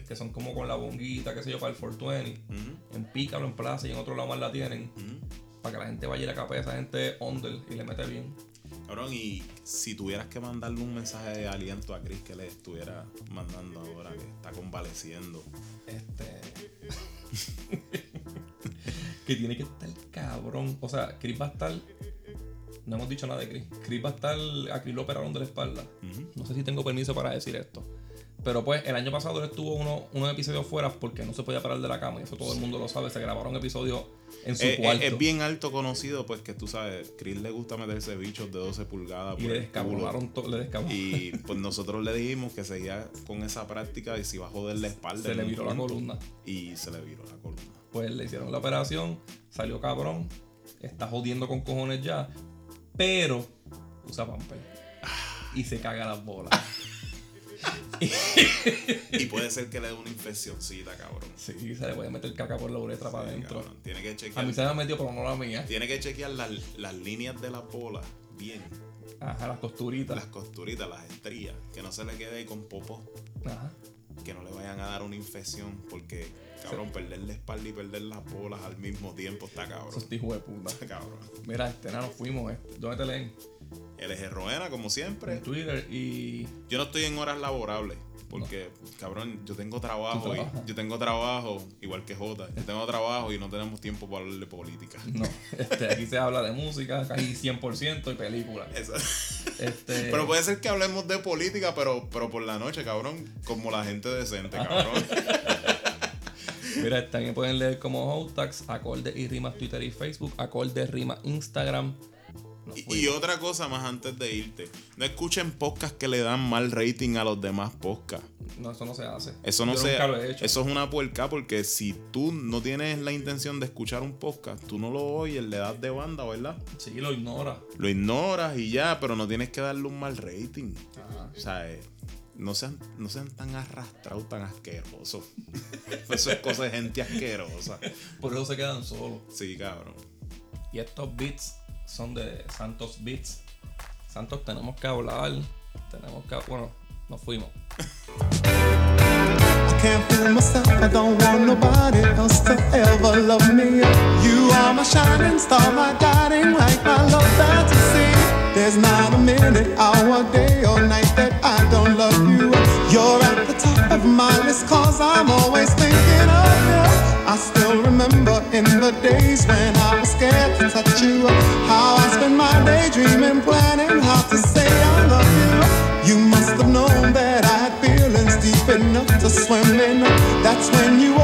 Que son como con la bonguita, qué sé yo, para el 420. Ujú, En Pícalo, en Plaza y en otro lado más la tienen. Para que la gente vaya y la capa a esa gente under y le mete bien. Cabrón, y si tuvieras que mandarle un mensaje de aliento a Chris que le estuviera mandando ahora que está convaleciendo. Este. que tiene que estar cabrón. O sea, Chris va a estar. No hemos dicho nada de Chris. Chris va a estar. A Chris lo operaron de la espalda. No sé si tengo permiso para decir esto. Pero pues el año pasado él estuvo uno, unos episodios fuera porque no se podía parar de la cama. Y eso todo el mundo lo sabe. Se grabaron episodios en su Eh, eh, cuarto. es bien alto conocido, pues que tú sabes, Chris le gusta meterse bichos de 12 pulgadas y por le descabronaron todo. Le. Y pues nosotros le dijimos que seguía con esa práctica y si va a joder la espalda. Se le viró la columna. Y se le viró la columna. Pues le hicieron la operación, salió cabrón, está jodiendo con cojones ya, pero usa pamper y se caga las bolas. Y puede ser que le dé una infeccióncita, cabrón. Sí, se le puede meter caca por la uretra para adentro. Tiene que A chequear. mí se me ha metido, pero no la mía. Tiene que chequear las, las líneas de la bola bien. Ajá, las costuritas. Las costuritas, las estrías. Que no se le quede con popó. Ajá. Dar una infección, porque, cabrón, perder la espalda y perder las bolas al mismo tiempo está cabrón. Eso es hijo de puta. Está cabrón. Mira, este nano fuimos, eh. ¿Dónde te leen? LG Roena, como siempre. En Twitter y. Yo no estoy en horas laborables. Porque, cabrón, yo tengo trabajo. ¿Tú Y, yo tengo trabajo, igual que Jota. Yo tengo trabajo y no tenemos tiempo para hablar de política. No, este, aquí se habla de música, casi 100% y películas. Este, Pero puede ser que hablemos de política, pero, pero por la noche, cabrón. Como la gente decente, cabrón. Mira, también pueden leer como Hotax, Acorde y Rimas Twitter y Facebook, Acorde, Rima Instagram. Y, otra cosa más antes de irte. No escuchen podcasts que le dan mal rating a los demás podcasts. No, eso no se hace. Eso no Yo se nunca lo he hecho. Eso es una puerca porque si tú no tienes la intención de escuchar un podcast, tú no lo oyes, le das de banda, ¿verdad? Sí, lo ignora. Lo ignoras y ya, pero no tienes que darle un mal rating. Ajá. O sea, eh, no sean, no sean tan arrastrados, tan asquerosos. Eso es cosa de gente asquerosa. Por eso se quedan solos. Sí, cabrón. Y estos beats son de Santos Beats. Santos, tenemos que hablar. Tenemos que. Bueno, nos fuimos. Can't fool myself, I don't want nobody else to ever love me. You are my shining star, my guiding light, my love fantasy. There's not a minute, hour, day, or night that I don't love you. You're at the top of my list, cause I'm always thinking of you. I still remember in the days when I was scared to touch you. How I spent my day dreaming, planning how to say I love you. You must have known that I had feelings deep enough to swim in. That's when you